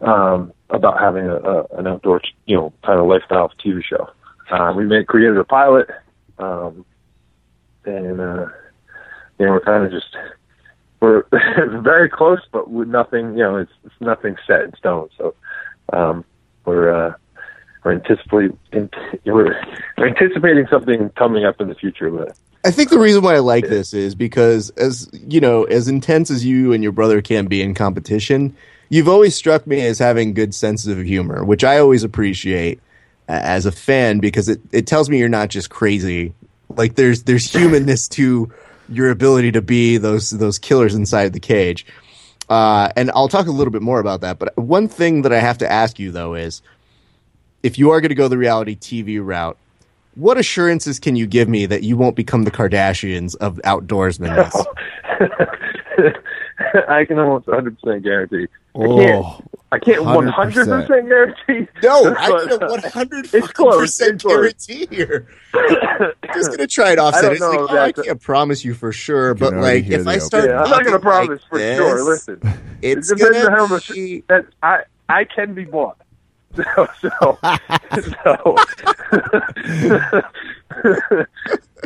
um, about having a, a, an outdoor you know kind of lifestyle TV show. Uh, we made created a pilot, um, and uh, you know we're kind of just we're very close, but with nothing. You know, it's, it's nothing set in stone. So um, we're uh, we're anticipating we're, we're anticipating something coming up in the future. But I think the reason why I like this is because as you know, as intense as you and your brother can be in competition, you've always struck me as having good senses of humor, which I always appreciate as a fan because it, it tells me you're not just crazy. Like there's there's humanness to your ability to be those those killers inside the cage. Uh, and I'll talk a little bit more about that. But one thing that I have to ask you though is, if you are going to go the reality TV route, what assurances can you give me that you won't become the Kardashians of outdoorsmen? I can almost 100 percent guarantee. I Oh, can't. I can't 100 percent guarantee. No, I But, can uh, 100 It's close, percent guarantee here. I'm just gonna try it offset. don't It's like, oh, I can't promise you for sure, but like if I start, yeah, I'm not going to promise like for this, sure. Listen, it's it depends on how much be- that I I can be bought. So so so.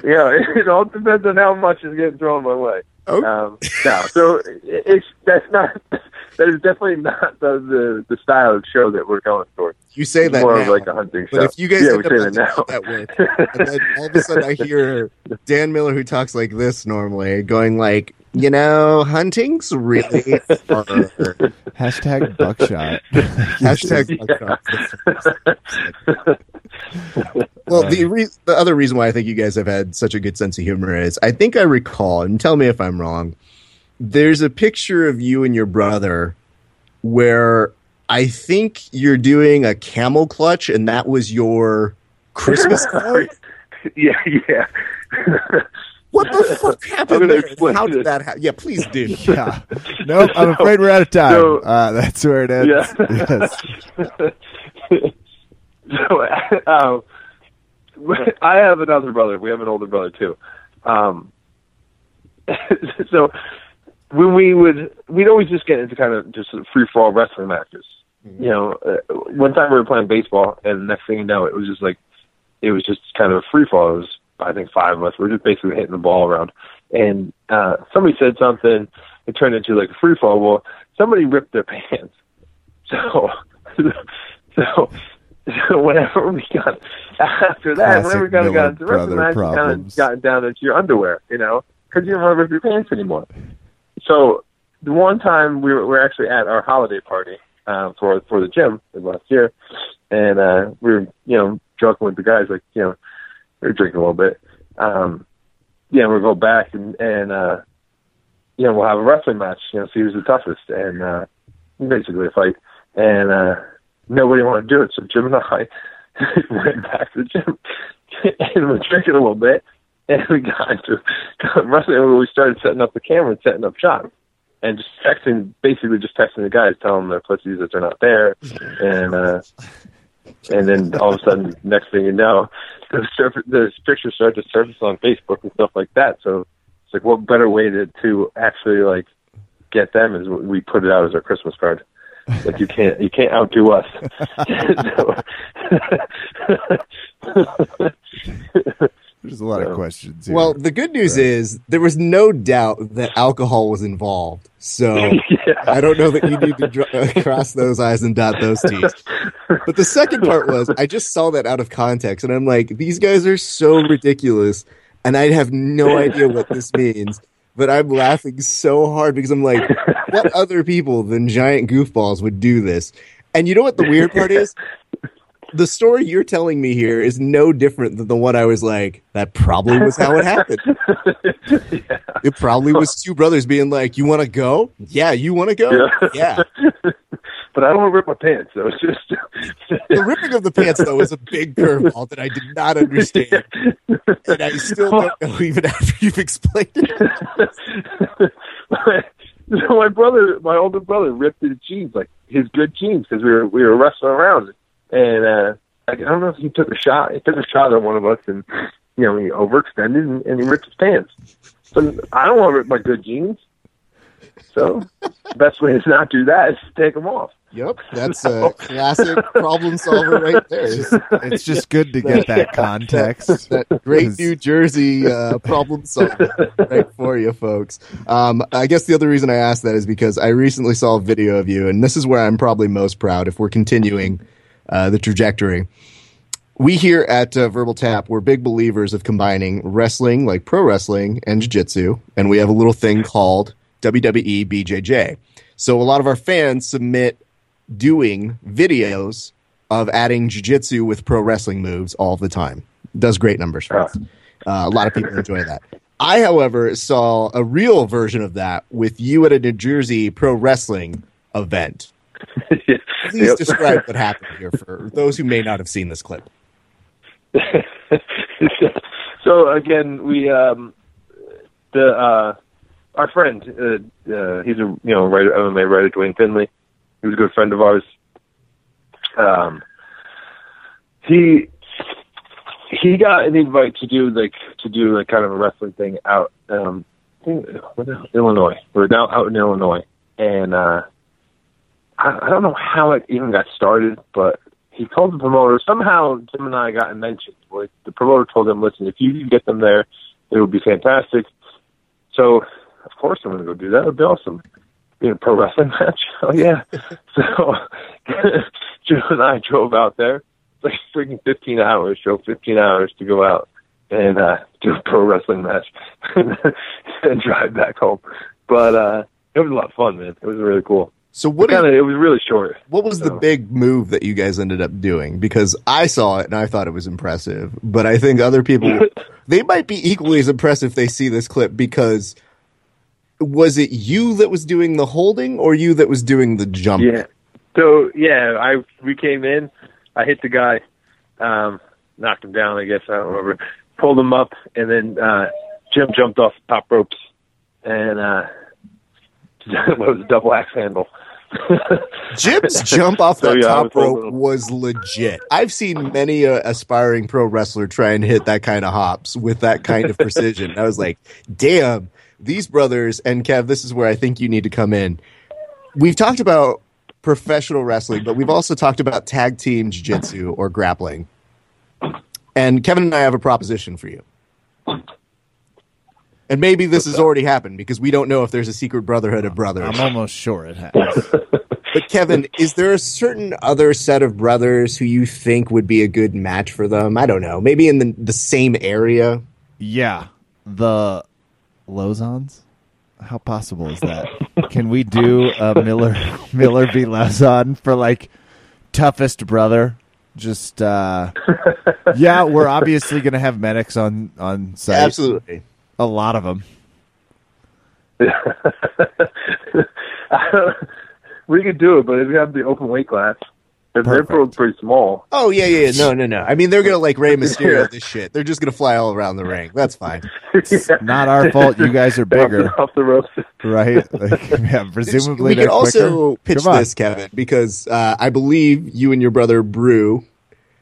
yeah, it all depends on how much is getting thrown my way. Okay. Um, no, so it- it's that's not that is definitely not the the, the style of show that we're going for. You say It's that more now. of like a hunting show. But if you guys yeah, end we up say that the now. that way, and then all of a sudden I hear Dan Miller who talks like this normally going like, you know, hunting's really hard. hashtag buckshot. Hashtag Well, the re- the other reason why I think you guys have had such a good sense of humor is I think I recall, and tell me if I'm wrong. There's a picture of you and your brother where I think you're doing a camel clutch, and that was your Christmas card. yeah, yeah. What the fuck happened there? explain How did that happen? Yeah, please do. yeah. Nope. I'm afraid we're out of time. So- uh, that's where it ends. Yeah. Yes. so, um, I have another brother. We have an older brother too. Um, so when we would, we'd always just get into kind of just free for all wrestling matches. You know, uh, one time we were playing baseball, and next thing you know, it was just like, it was just kind of a free fall. It was, I think, five of us. We were just basically hitting the ball around, and uh, somebody said something. It turned into like a free fall. Well, somebody ripped their pants. So, so, so whenever we got after that, Classic whenever we kind of got into match, you kind of gotten down into your underwear, you know, because you don't want to rip your pants anymore. So the one time we were, we were actually at our holiday party um, for for the gym last year, and uh, we were you know joking with the guys like you know we were drinking a little bit. Um, yeah, we'll go back and and uh, you know we'll have a wrestling match. You know, see who's the toughest, and uh, basically a fight. And uh, nobody wanted to do it, so Jim and I went back to the gym and was drinking a little bit. And we got into wrestling. We started setting up the camera and setting up shots. And just texting, basically just texting the guys, telling them they're pussies that they're not there. And, uh, and then all of a sudden, next thing you know, the, surf- the pictures start to surface on Facebook and stuff like that. So it's like, what better way to, to actually like get them is we put it out as our Christmas card. Like you can't you can't outdo us. There's a lot of questions. Here. Well, the good news is there was no doubt that alcohol was involved. So yeah. I don't know that you need to dr- uh, cross those I's and dot those T's. But the second part was I just saw that out of context and I'm like, these guys are so ridiculous and I have no idea what this means. But I'm laughing so hard because I'm like, what other people than giant goofballs would do this? And you know what the weird part is? The story you're telling me here is no different than the one I was like, that probably was how it happened. yeah. It probably was two brothers being like, "You want to go? Yeah, you want to go? Yeah." yeah. but I don't want to rip my pants. So it's just The ripping of the pants though is a big curveball that I did not understand, and I still don't know even after you've explained it. so my brother, my older brother, ripped his jeans, like his good jeans, because we were we were wrestling around, and uh, I don't know if he took a shot. He took a shot at one of us, and you know he overextended and, and he ripped his pants. So I don't want to rip my good jeans. So the best way to not do that is to take them off. Yep, that's a classic problem solver right there. it's just good to get that context. that great New Jersey uh, problem solver right for you folks. Um, I guess the other reason I asked that is because I recently saw a video of you, and this is where I'm probably most proud if we're continuing uh, the trajectory. We here at uh, Verbal Tap, we're big believers of combining wrestling, like pro wrestling, and jiu-jitsu, and we have a little thing called WWE BJJ. So a lot of our fans submit doing videos of adding jiu-jitsu with pro wrestling moves all the time. Does great numbers for us. Uh, a lot of people enjoy that. I, however, saw a real version of that with you at a New Jersey pro wrestling event. Please Yep. describe what happened here for those who may not have seen this clip. so again, we um, the uh, our friend, uh, uh, he's a you know writer, MMA writer, Duane Finley. He was a good friend of ours. Um, he he got an invite to do like to do like kind of a wrestling thing out um I think, where the hell- Illinois. We're now out in Illinois, and uh, I, I don't know how it even got started, but he told the promoter somehow Jim and I got mentioned. Like the promoter told him, "Listen, if you can get them there, it would be fantastic." So, of course, I'm going to go do that. It would be awesome. Be in a pro wrestling match. Oh yeah. so, Jim and I drove out there. It's like freaking 15 hours. Drove 15 hours to go out and uh, do a pro wrestling match and drive back home. But uh, it was a lot of fun, man. It was really cool. So what Kind is, of, it was really short. what was the big move that you guys ended up doing? Because I saw it and I thought it was impressive, but I think other people they might be equally as impressed if they see this clip because was it you that was doing the holding or you that was doing the jump? Yeah. So yeah, I we came in. I hit the guy, um, knocked him down. I guess I don't remember. Pulled him up, and then uh, Jim jumped off the top ropes, and uh, it was a double axe handle. Jim's jump off So, that yeah, top was rope was legit. I've seen many a aspiring pro wrestler try and hit that kind of hops with that kind of precision. I was like, damn, these brothers and Kev, this is where I think you need to come in. We've talked about professional wrestling, but we've also talked about tag team jiu-jitsu or grappling. And Kevin and I have a proposition for you. And maybe this has already happened because we don't know if there's a secret brotherhood of brothers. I'm almost sure it has. But Kevin, is there a certain other set of brothers who you think would be a good match for them? I don't know. Maybe in the, the same area. yeah, the Lozons. How possible is that? Can we do a Miller Miller v Lozon for like toughest brother? Just uh yeah, we're obviously gonna have medics on on site. Absolutely. A lot of them. we could do it, but it's have to be open weight class. They're, they're Perfect. pretty small. Oh yeah, yeah, yeah. No, no, no. I mean, they're gonna like Rey Mysterio this shit. They're just gonna fly all around the ring. That's fine. Yeah. Not our fault. You guys are bigger, off the ropes. right? Like, yeah, presumably we they're can also quicker. pitch Come on. this, Kevin, because uh, I believe you and your brother brew.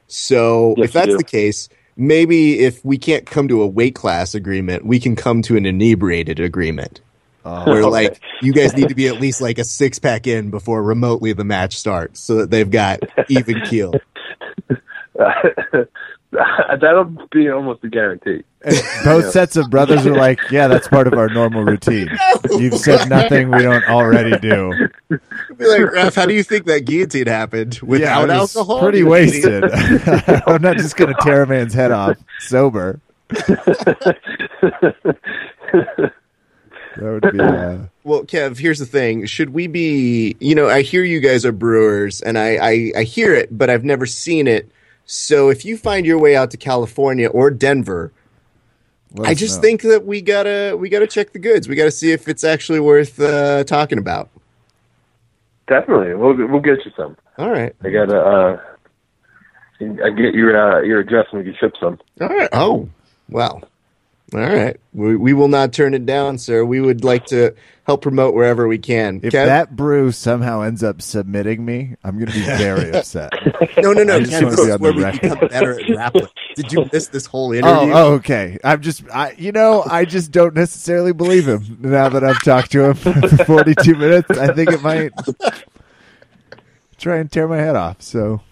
So Yes, if that's the case, maybe if we can't come to a weight class agreement, we can come to an inebriated agreement. Oh, Where Okay. like you guys need to be at least like a six pack in before remotely the match starts, so that they've got even keel. That'll be almost a guarantee. And both sets of brothers are like, yeah, that's part of our normal routine. You've said nothing we don't already do. Be like, Ref, how do you think that guillotine happened without yeah, alcohol? Pretty wasted. I'm not just going to tear a man's head off sober. That would be. Uh, Well, Kev, here's the thing. Should we be, you know, I hear you guys are brewers and I, I, I hear it, but I've never seen it. So if you find your way out to California or Denver, let I just know. think that we gotta, we gotta check the goods. We gotta see if it's actually worth uh, talking about. Definitely, we'll we'll get you some. All right. I gotta. uh I get your uh, your address and we can ship some. All right. Oh, well. All right. We, we will not turn it down, sir. We would like to help promote wherever we can. If Kev? that brew somehow ends up submitting me, I'm going to be very upset. no, no, no. I just wanna be on where the we record. become better at grappling. Did you miss this whole oh, interview? Oh, oh, okay. I'm just, I, you know, I just don't necessarily believe him now that I've talked to him for 42 minutes. I think it might try and tear my head off. So,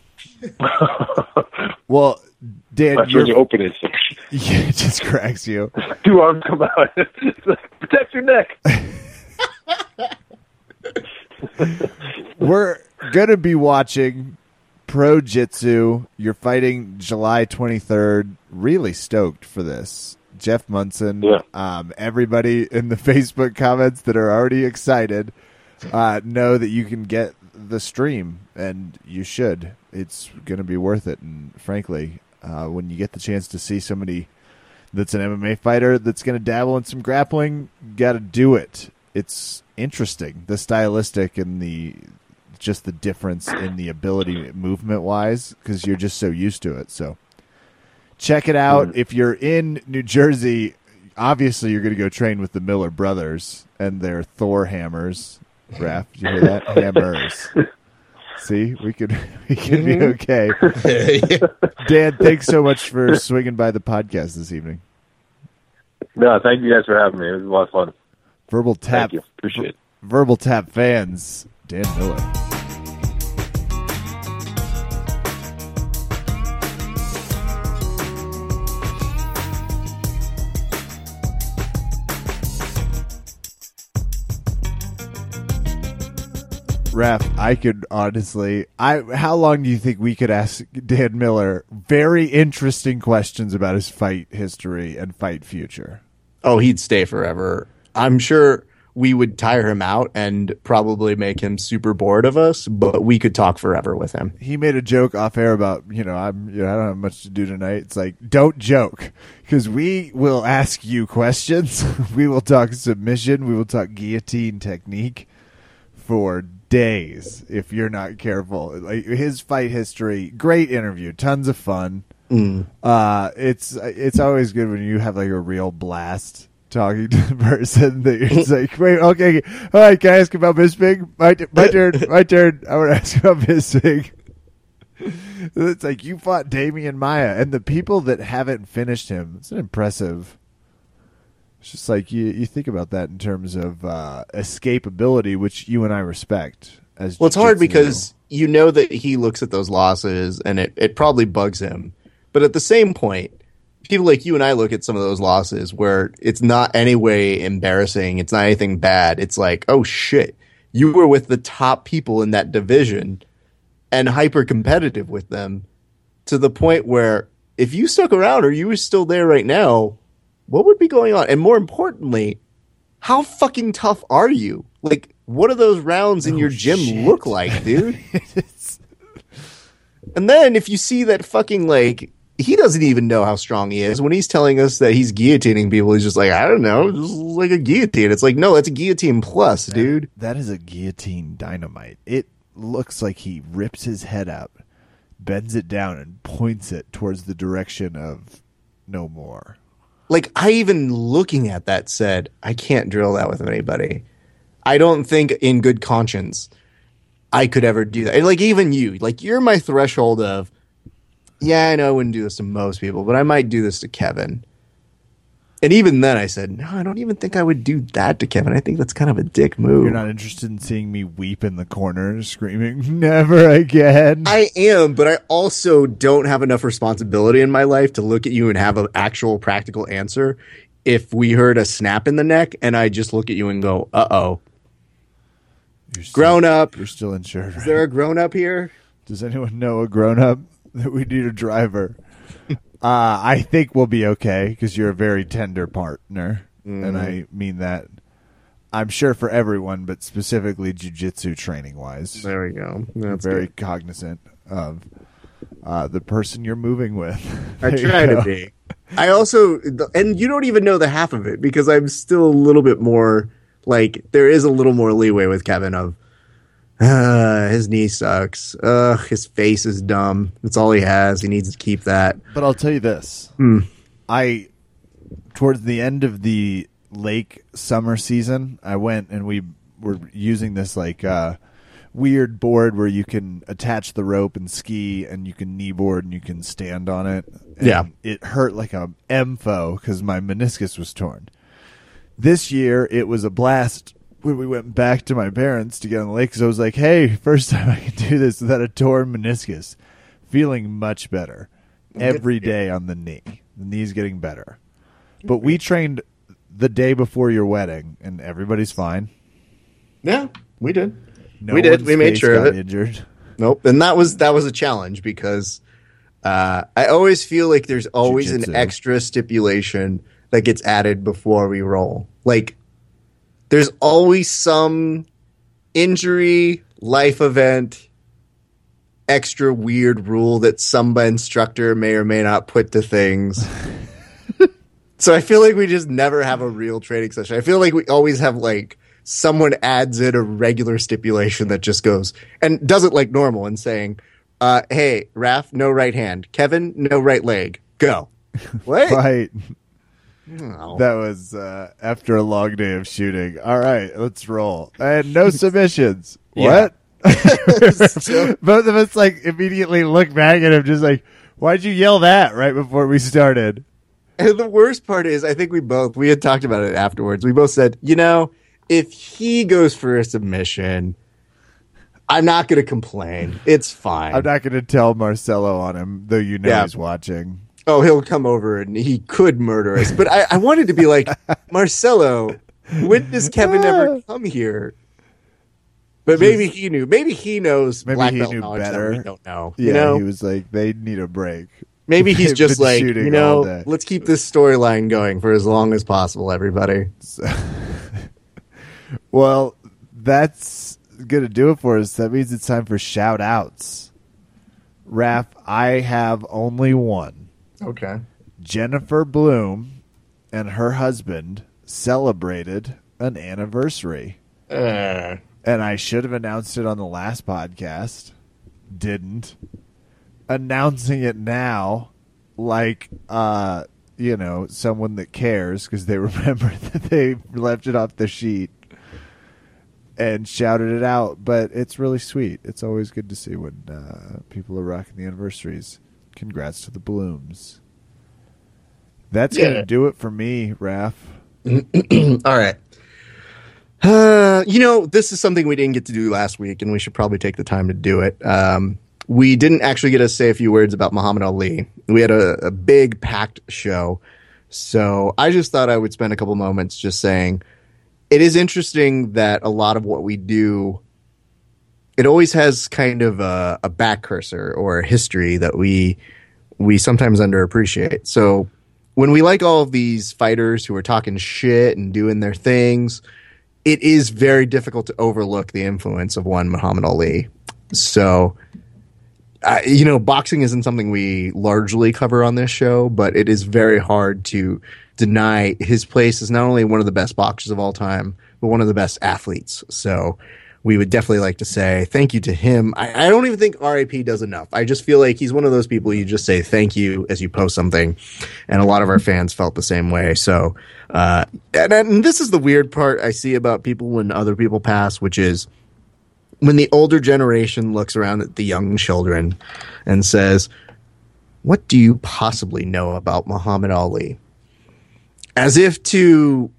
well, Dan, That's when you you're, open it. yeah, it just cracks you. Two arms come out. Protect your neck. We're gonna be watching Pro Jitsu. You're fighting July 23rd. Really stoked for this. Jeff Monson, Yeah. um, everybody in the Facebook comments that are already excited uh, know that you can get the stream, and you should. It's going to be worth it. And frankly, uh, when you get the chance to see somebody that's an MMA fighter that's going to dabble in some grappling, got to do it. It's interesting, the stylistic and the just the difference in the ability movement wise because you're just so used to it. So check it out. If you're in New Jersey, obviously you're going to go train with the Miller brothers and their Thor hammers. Raph, did you hear that? hammers. See, we could we could be mm-hmm. okay. Dan, thanks so much for swinging by the podcast this evening. No, thank you guys for having me. It was a lot of fun. Verbal tap, Thank you. Appreciate it. verbal tap fans. Dan Miller. Raph, I could honestly. I how long do you think we could ask Dan Miller very interesting questions about his fight history and fight future? Oh, he'd stay forever. I'm sure we would tire him out and probably make him super bored of us, but we could talk forever with him. he made a joke off air about you know I'm you know I don't have much to do tonight. It's like don't joke because we will ask you questions. we will talk submission. We will talk guillotine technique for days if you're not careful. Like his fight history, great interview, tons of fun. Uh, it's it's always good when you have like a real blast talking to the person that you're just like, wait, okay, all right, can I ask about Bisping? My, t- my turn, my turn. I want to ask about Bisping. it's like you fought Demian Maia, and the people that haven't finished him. It's an impressive. It's just like you you think about that in terms of uh, escapability, which you and I respect. As Well, it's hard because you know that he looks at those losses and it, it probably bugs him. But at the same point, people like you and I look at some of those losses where it's not any way embarrassing. It's not anything bad. It's like, oh shit, you were with the top people in that division and hyper competitive with them to the point where if you stuck around or you were still there right now, what would be going on? And more importantly, how fucking tough are you? Like, what do those rounds in oh, your gym shit. look like, dude? and then if you see that fucking like he doesn't even know how strong he is when he's telling us that he's guillotining people. He's just like, I don't know, this is like a guillotine. It's like, no, that's a guillotine plus, dude. That is a guillotine dynamite. It looks like he rips his head out, bends it down, and points it towards the direction of no more. Like I even looking at that said, I can't drill that with anybody. I don't think in good conscience I could ever do that. And like even you, like you're my threshold of yeah, I know I wouldn't do this to most people, but I might do this to Kevin. And even then, I said, no, I don't even think I would do that to Kevin. I think that's kind of a dick move. You're not interested in seeing me weep in the corner, screaming, never again. I am, but I also don't have enough responsibility in my life to look at you and have an actual practical answer. If we heard a snap in the neck and I just look at you and go, uh oh, grown up. You're still insured. Is there a grown up here? Does anyone know a grown up that we need a driver? uh, I think we'll be okay because you're a very tender partner, and I mean that. I'm sure for everyone, but specifically jujitsu training wise. There we go. That's very good. cognizant of uh, the person you're moving with. I try to be. I also, and you don't even know the half of it because I'm still a little bit more like there is a little more leeway with Kevin of uh, his knee sucks. Ugh, his face is dumb. That's all he has. He needs to keep that. But I'll tell you this: Hmm. I towards the end of the lake summer season, I went and we were using this like uh, weird board where you can attach the rope and ski, and you can kneeboard and you can stand on it. And Yeah. it hurt like a MFO because my meniscus was torn. This year, it was a blast when we went back to my parents to get on the lake because I was like, "Hey, first time I can do this without a torn meniscus." Feeling much better every day on the knee. The knee's getting better. But we trained the day before your wedding, and everybody's fine. Yeah, we did. No we did. We made sure of it. Injured. Nope. And that was that was a challenge because uh, I always feel like there's always Jiu-jitsu. an extra stipulation that gets added before we roll. Like there's always some injury, life event, extra weird rule that some instructor may or may not put to things. so I feel like we just never have a real training session. I feel like we always have like someone adds in a regular stipulation that just goes and does it like normal and saying, uh, hey, Raph, no right hand. Kevin, no right leg. Go. What? Right. Oh. That was uh, after a long day of shooting. All right, let's roll. And no submissions. What? Both of us like immediately look back at him, just like, "Why'd you yell that right before we started?" And the worst part is, I think we both we had talked about it afterwards. We both said, you know, if he goes for a submission, I'm not going to complain. It's fine. I'm not going to tell Marcelo on him, though you know Yeah. he's watching. Oh, he'll come over and he could murder us. But I, I wanted to be like, Marcelo, when does Kevin ever come here? But maybe he knew. Maybe he knows. Maybe black he belt knew knowledge that better. we don't know. Yeah, you know, he was like, they need a break. maybe he's just like, shooting you know, let's keep this storyline going for as long as possible. Everybody. Well, that's going to do it for us. That means it's time for shout outs. Raph, I have only one. Okay. Jennifer Bloom and her husband celebrated an anniversary. Uh, And I should have announced it on the last podcast. Didn't. Announcing it now like uh you know, someone that cares because they remember that they left it off the sheet and shouted it out. But it's really sweet. It's always good to see when uh, people are rocking the anniversaries. Congrats to the Blooms. That's Yeah. gonna do it for me, Raph. All right. Uh, you know, this is something we didn't get to do last week, and we should probably take the time to do it. Um, we didn't actually get to say a few words about Muhammad Ali. We had a, a big packed show. So I just thought I would spend a couple moments just saying it is interesting that a lot of what we do, it always has kind of a, a back cursor or a history that we we sometimes underappreciate. So when we like all of these fighters who are talking shit and doing their things, it is very difficult to overlook the influence of one Muhammad Ali. So, uh, you know, boxing isn't something we largely cover on this show, but it is very hard to deny his place as not only one of the best boxers of all time, but one of the best athletes. So, we would definitely like to say thank you to him. I, I, don't even think RIP does enough. I just feel like he's one of those people you just say thank you as you post something. And a lot of our fans felt the same way. So, uh, and, and this is the weird part I see about people when other people pass, which is when the older generation looks around at the young children and says, what do you possibly know about Muhammad Ali? As if to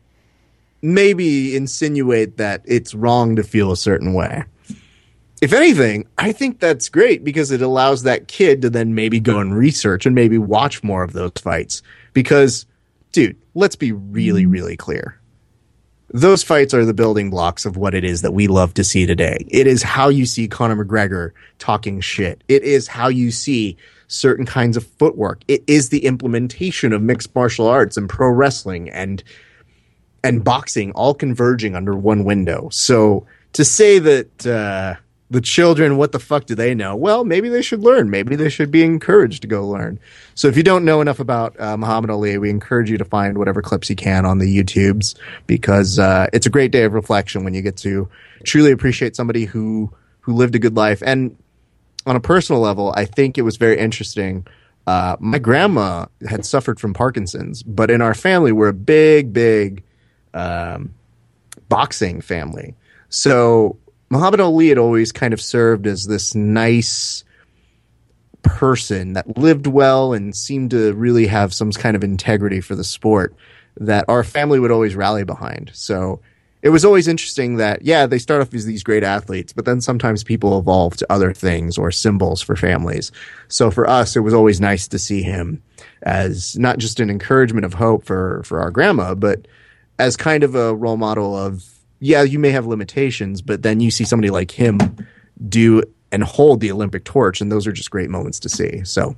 maybe insinuate that it's wrong to feel a certain way. If anything, I think that's great because it allows that kid to then maybe go and research and maybe watch more of those fights. Because, dude, let's be really, really clear. Those fights are the building blocks of what it is that we love to see today. It is how you see Conor McGregor talking shit. It is how you see certain kinds of footwork. It is the implementation of mixed martial arts and pro wrestling and and boxing all converging under one window. So to say that uh, the children, what the fuck do they know? Well, maybe they should learn. Maybe they should be encouraged to go learn. So if you don't know enough about uh, Muhammad Ali, we encourage you to find whatever clips you can on the YouTubes because uh, it's a great day of reflection when you get to truly appreciate somebody who who lived a good life. And on a personal level, I think it was very interesting. Uh, my grandma had suffered from Parkinson's, but in our family, we're a big, big um, boxing family. So Muhammad Ali had always kind of served as this nice person that lived well and seemed to really have some kind of integrity for the sport that our family would always rally behind. So it was always interesting that, yeah, they start off as these great athletes, but then sometimes people evolve to other things or symbols for families. So for us, it was always nice to see him as not just an encouragement of hope for, for our grandma, but as kind of a role model of yeah, you may have limitations, but then you see somebody like him do and hold the Olympic torch, and those are just great moments to see. So,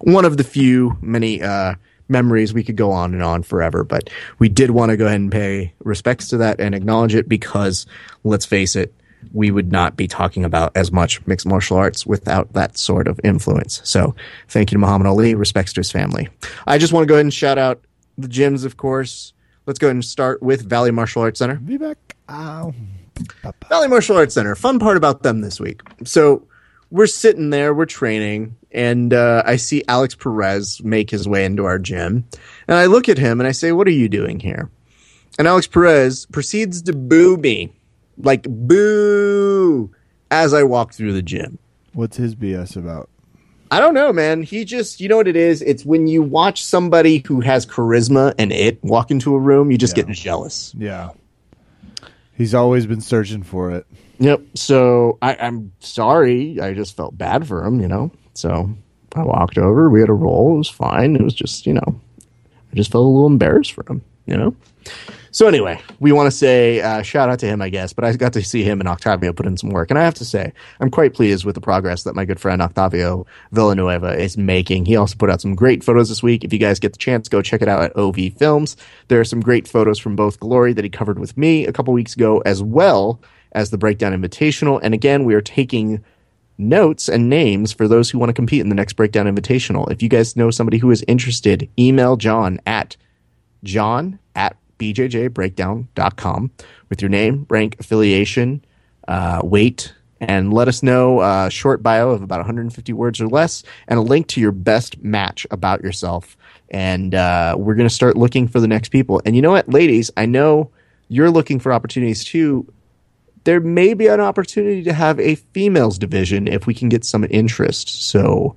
one of the few many uh, memories we could go on and on forever, but we did want to go ahead and pay respects to that and acknowledge it because, let's face it, we would not be talking about as much mixed martial arts without that sort of influence. So, thank you to Muhammad Ali. Respects to his family. I just want to go ahead and shout out the gyms, of course. Let's go ahead and start with Valley Martial Arts Center. Be back. Ow. Valley Martial Arts Center. Fun part about them this week. So we're sitting there, we're training, and uh, I see Alex Perez make his way into our gym. And I look at him and I say, What are you doing here? And Alex Perez proceeds to boo me. Like, boo, as I walk through the gym. What's his BS about? I don't know, man. He just, you know what it is? It's when you watch somebody who has charisma and it walk into a room, you just Yeah. get jealous. Yeah. He's always been searching for it. Yep. So I, I'm sorry. I just felt bad for him, you know? So I walked over. We had a roll. It was fine. It was just, you know, I just felt a little embarrassed for him, you know? So anyway, we want to say uh, shout out to him, I guess. But I got to see him and Octavio put in some work, and I have to say I'm quite pleased with the progress that my good friend Octavio Villanueva is making. He also put out some great photos this week. If you guys get the chance, go check it out at OV Films. There are some great photos from both Glory that he covered with me a couple weeks ago, as well as the Breakdown Invitational. And again, we are taking notes and names for those who want to compete in the next Breakdown Invitational. If you guys know somebody who is interested, email John at john at bjjbreakdown.com with your name, rank, affiliation, uh, weight, and let us know a short bio of about 150 words or less and a link to your best match about yourself. And uh, we're going to start looking for the next people. And you know what, ladies, I know you're looking for opportunities too. There may be an opportunity to have a females division if we can get some interest. So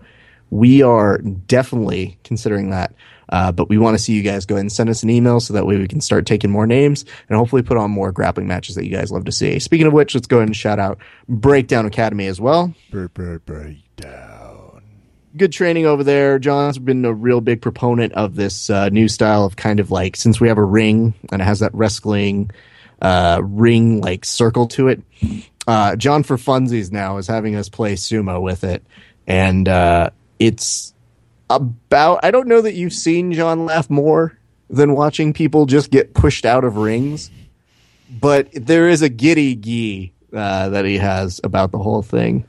we are definitely considering that. Uh, but we want to see you guys go ahead and send us an email so that way we can start taking more names and hopefully put on more grappling matches that you guys love to see. Speaking of which, let's go ahead and shout out Breakdown Academy as well. Break, break, breakdown. Good training over there. John's been a real big proponent of this uh, new style of kind of like since we have a ring and it has that wrestling uh, ring like circle to it. Uh, John for funsies now is having us play sumo with it, and uh, it's about. I don't know that you've seen John laugh more than watching people just get pushed out of rings, but there is a giddy gee uh, that he has about the whole thing.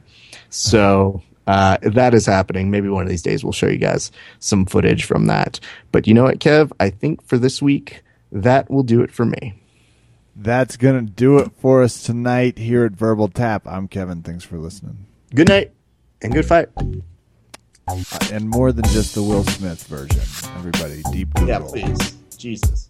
So uh, that is happening. Maybe one of these days we'll show you guys some footage from that. But you know what, Kev? I think for this week that will do it for me. That's going to do it for us tonight here at Verbal Tap. I'm Kevin. Thanks for listening. Good night and good fight. Uh, and more than just the Will Smith version. Everybody, deep Google. Yeah, please. Jesus.